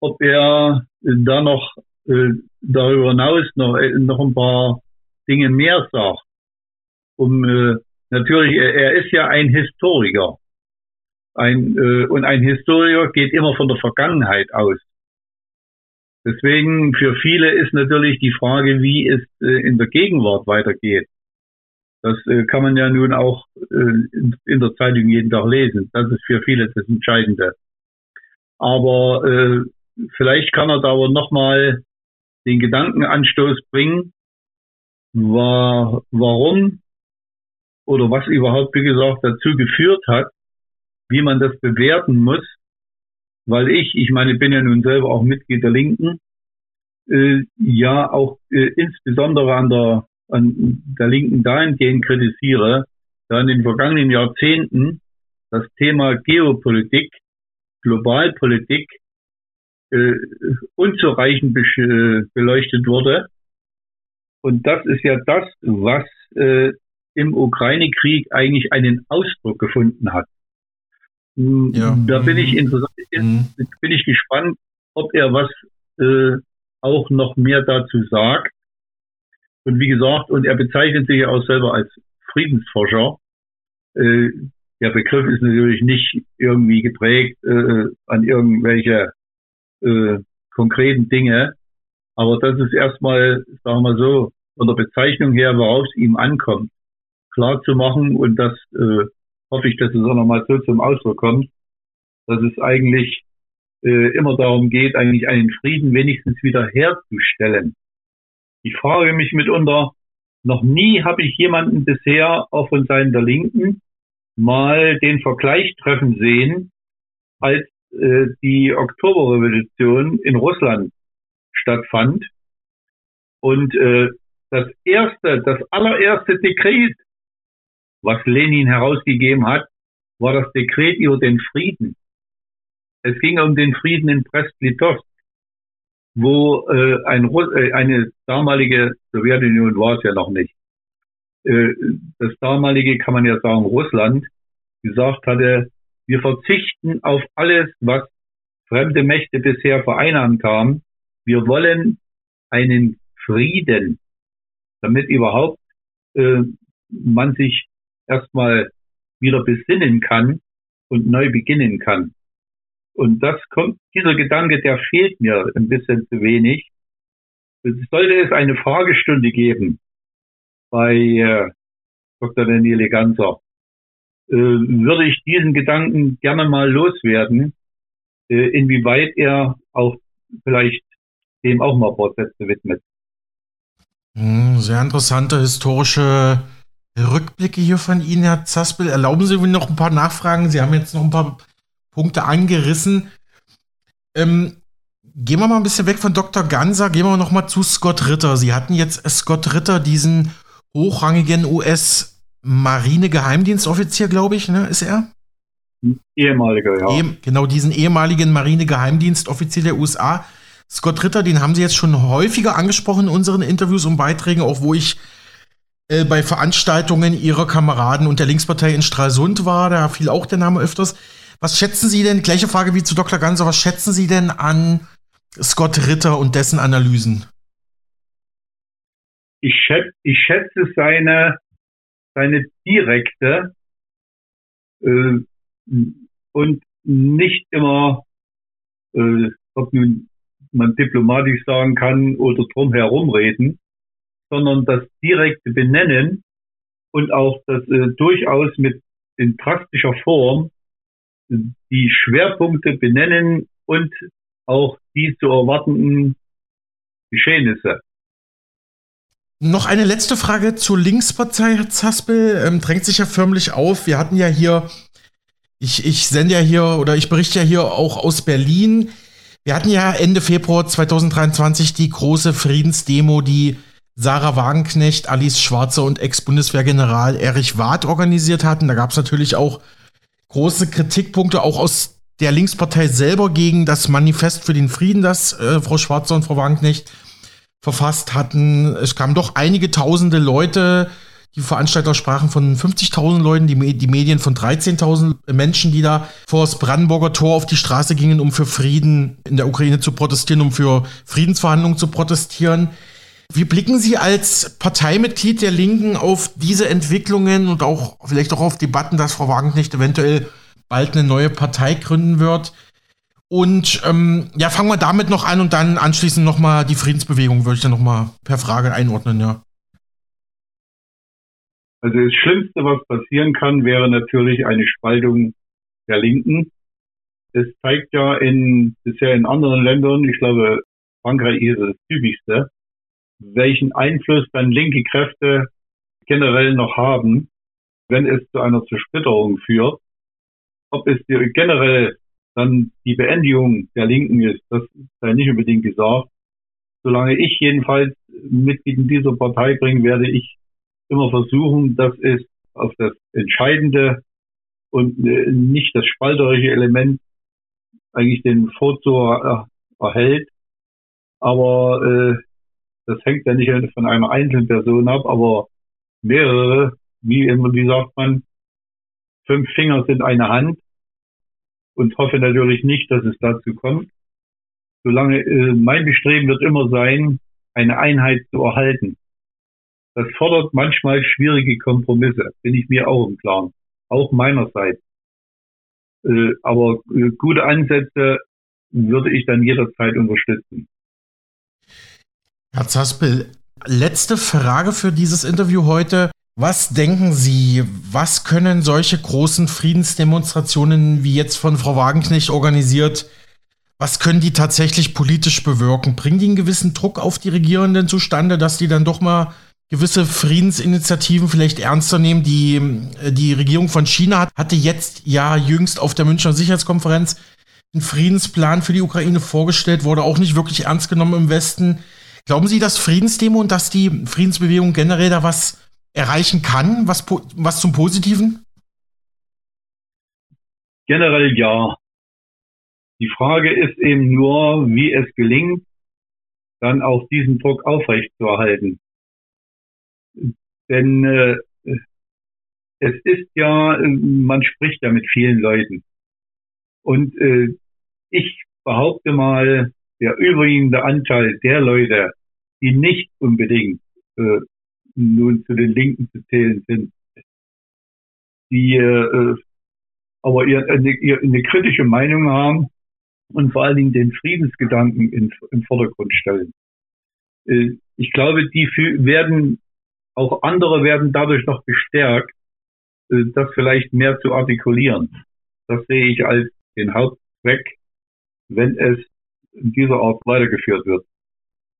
S3: ob er da noch äh, darüber hinaus noch, noch ein paar Dinge mehr sagt. Um natürlich, er ist ja ein Historiker. Ein, äh, und ein Historiker geht immer von der Vergangenheit aus. Deswegen für viele ist natürlich die Frage, wie es äh, in der Gegenwart weitergeht. Das äh, kann man ja nun auch äh, in, in, der Zeitung jeden Tag lesen. Das ist für viele das Entscheidende. Aber äh, vielleicht kann er da aber nochmal den Gedankenanstoß bringen, war, warum oder was überhaupt, wie gesagt, dazu geführt hat, wie man das bewerten muss, weil ich, ich meine, bin ja nun selber auch Mitglied der Linken, äh, ja auch äh, insbesondere an der, an der Linken dahingehend kritisiere, da in den vergangenen Jahrzehnten das Thema Geopolitik, Globalpolitik äh, unzureichend beleuchtet wurde. Und das ist ja das, was äh, im Ukraine-Krieg eigentlich einen Ausdruck gefunden hat. Hm, ja. Da bin ich, mhm. mhm. bin ich gespannt, ob er was äh, auch noch mehr dazu sagt. Und wie gesagt, und er bezeichnet sich ja auch selber als Friedensforscher. Äh, der Begriff ist natürlich nicht irgendwie geprägt äh, an irgendwelche äh, konkreten Dinge. Aber das ist erstmal, sagen wir so, von der Bezeichnung her, worauf es ihm ankommt, klar zu machen und das äh, hoffe ich, dass es auch nochmal so zum Ausdruck kommt, dass es eigentlich äh, immer darum geht, eigentlich einen Frieden wenigstens wieder herzustellen. Ich frage mich mitunter, noch nie habe ich jemanden bisher, auch von Seiten der Linken, mal den Vergleich treffen sehen, als äh, die Oktoberrevolution in Russland stattfand. Und äh, das erste, das allererste Dekret, was Lenin herausgegeben hat, war das Dekret über den Frieden. Es ging um den Frieden in Brest-Litovsk, wo äh, ein, äh, eine damalige Sowjetunion war es ja noch nicht. Äh, das damalige, kann man ja sagen, Russland, gesagt hatte, wir verzichten auf alles, was fremde Mächte bisher vereinnahmt haben. Wir wollen einen Frieden, damit überhaupt äh, man sich erstmal wieder besinnen kann und neu beginnen kann. Und das kommt, dieser Gedanke, der fehlt mir ein bisschen zu wenig. Sollte es eine Fragestunde geben bei äh, Dr. Daniele Ganser, äh, würde ich diesen Gedanken gerne mal loswerden, äh, inwieweit er auch vielleicht dem auch mal Sätze widmet.
S2: Hm, sehr interessante historische Rückblicke hier von Ihnen, Herr Zaspel. Erlauben Sie mir noch ein paar Nachfragen. Sie haben jetzt noch ein paar Punkte angerissen. Ähm, gehen wir mal ein bisschen weg von Dr. Ganser, gehen wir noch mal zu Scott Ritter. Sie hatten jetzt Scott Ritter, diesen hochrangigen US-Marine-Geheimdienstoffizier, glaube ich, ne, ist er?
S3: Ehemaliger, ja. Eh,
S2: genau, diesen ehemaligen Marine-Geheimdienstoffizier der USA. Scott Ritter, den haben Sie jetzt schon häufiger angesprochen in unseren Interviews und Beiträgen, auch wo ich äh, bei Veranstaltungen ihrer Kameraden und der Linkspartei in Stralsund war. Da fiel auch der Name öfters. Was schätzen Sie denn, gleiche Frage wie zu Dr. Ganser, was schätzen Sie denn an Scott Ritter und dessen Analysen?
S3: Ich schätze, ich schätze seine, seine direkte äh, und nicht immer, äh, ob nun man diplomatisch sagen kann oder drum herum reden, sondern das direkte Benennen und auch das äh, durchaus mit in drastischer Form die Schwerpunkte benennen und auch die zu erwartenden Geschehnisse.
S2: Noch eine letzte Frage zur Linkspartei, Herr Zaspel. Ähm, drängt sich ja förmlich auf. Wir hatten ja hier, ich, ich sende ja hier oder ich berichte ja hier auch aus Berlin. Wir hatten ja Ende Februar 2023 die große Friedensdemo, die Sarah Wagenknecht, Alice Schwarzer und Ex-Bundeswehrgeneral Erich Wath organisiert hatten. Da gab es natürlich auch große Kritikpunkte, auch aus der Linkspartei selber gegen das Manifest für den Frieden, das äh, Frau Schwarzer und Frau Wagenknecht verfasst hatten. Es kamen doch einige tausende Leute. Die Veranstalter sprachen von 50.000 Leuten, die, die Medien von 13.000 Menschen, die da vor das Brandenburger Tor auf die Straße gingen, um für Frieden in der Ukraine zu protestieren, um für Friedensverhandlungen zu protestieren. Wie blicken Sie als Parteimitglied der Linken auf diese Entwicklungen und auch vielleicht auch auf Debatten, dass Frau Wagenknecht eventuell bald eine neue Partei gründen wird? Und ähm, ja, fangen wir damit noch an und dann anschließend nochmal die Friedensbewegung, würde ich dann nochmal per Frage einordnen, ja.
S3: Also das Schlimmste, was passieren kann, wäre natürlich eine Spaltung der Linken. Es zeigt ja in, bisher in anderen Ländern, ich glaube, Frankreich ist das typischste, welchen Einfluss dann linke Kräfte generell noch haben, wenn es zu einer Zersplitterung führt. Ob es generell dann die Beendigung der Linken ist, das sei nicht unbedingt gesagt. Solange ich jedenfalls Mitglied in dieser Partei bringe, werde ich immer versuchen, dass es auf das entscheidende und äh, nicht das spalterische Element eigentlich den Vorzug erhält. Aber äh, das hängt ja nicht von einer einzelnen Person ab, aber mehrere, wie immer, wie sagt man, fünf Finger sind eine Hand und hoffe natürlich nicht, dass es dazu kommt. Solange äh, mein Bestreben wird immer sein, eine Einheit zu erhalten. Das fordert manchmal schwierige Kompromisse, bin ich mir auch im Klaren, auch meinerseits. Äh, aber äh, gute Ansätze würde ich dann jederzeit unterstützen.
S2: Herr Zaspel, letzte Frage für dieses Interview heute. Was denken Sie, was können solche großen Friedensdemonstrationen wie jetzt von Frau Wagenknecht organisiert, was können die tatsächlich politisch bewirken? Bringen die einen gewissen Druck auf die Regierenden zustande, dass die dann doch mal gewisse Friedensinitiativen vielleicht ernster nehmen? Die, die Regierung von China hat, hatte jetzt ja jüngst auf der Münchner Sicherheitskonferenz einen Friedенsplan für die Ukraine vorgestellt, wurde auch nicht wirklich ernst genommen im Westen. Glauben Sie, dass Friedensdemo und dass die Friedensbewegung generell da was erreichen kann, was, was zum Positiven?
S3: Generell ja. Die Frage ist eben nur, wie es gelingt, dann auch diesen Druck aufrechtzuerhalten. Denn äh, es ist ja, man spricht ja mit vielen Leuten. Und äh, ich behaupte mal, der überwiegende Anteil der Leute, die nicht unbedingt äh, nun zu den Linken zu zählen sind, die äh, aber ihr, eine, ihr, eine kritische Meinung haben und vor allen Dingen den Friedensgedanken in, im Vordergrund stellen. Äh, ich glaube, die werden, auch andere werden dadurch noch bestärkt, äh, das vielleicht mehr zu artikulieren. Das sehe ich als den Hauptzweck, wenn es in dieser Art weitergeführt wird.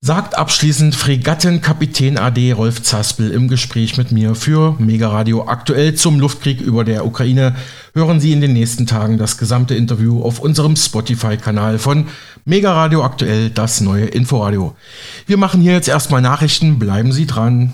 S2: Sagt abschließend Fregattenkapitän AD Rolf Zaspel im Gespräch mit mir für Mega Radio aktuell zum Luftkrieg über der Ukraine. Hören Sie in den nächsten Tagen das gesamte Interview auf unserem Spotify-Kanal von Mega Radio aktuell, das neue Inforadio. Wir machen hier jetzt erstmal Nachrichten, bleiben Sie dran.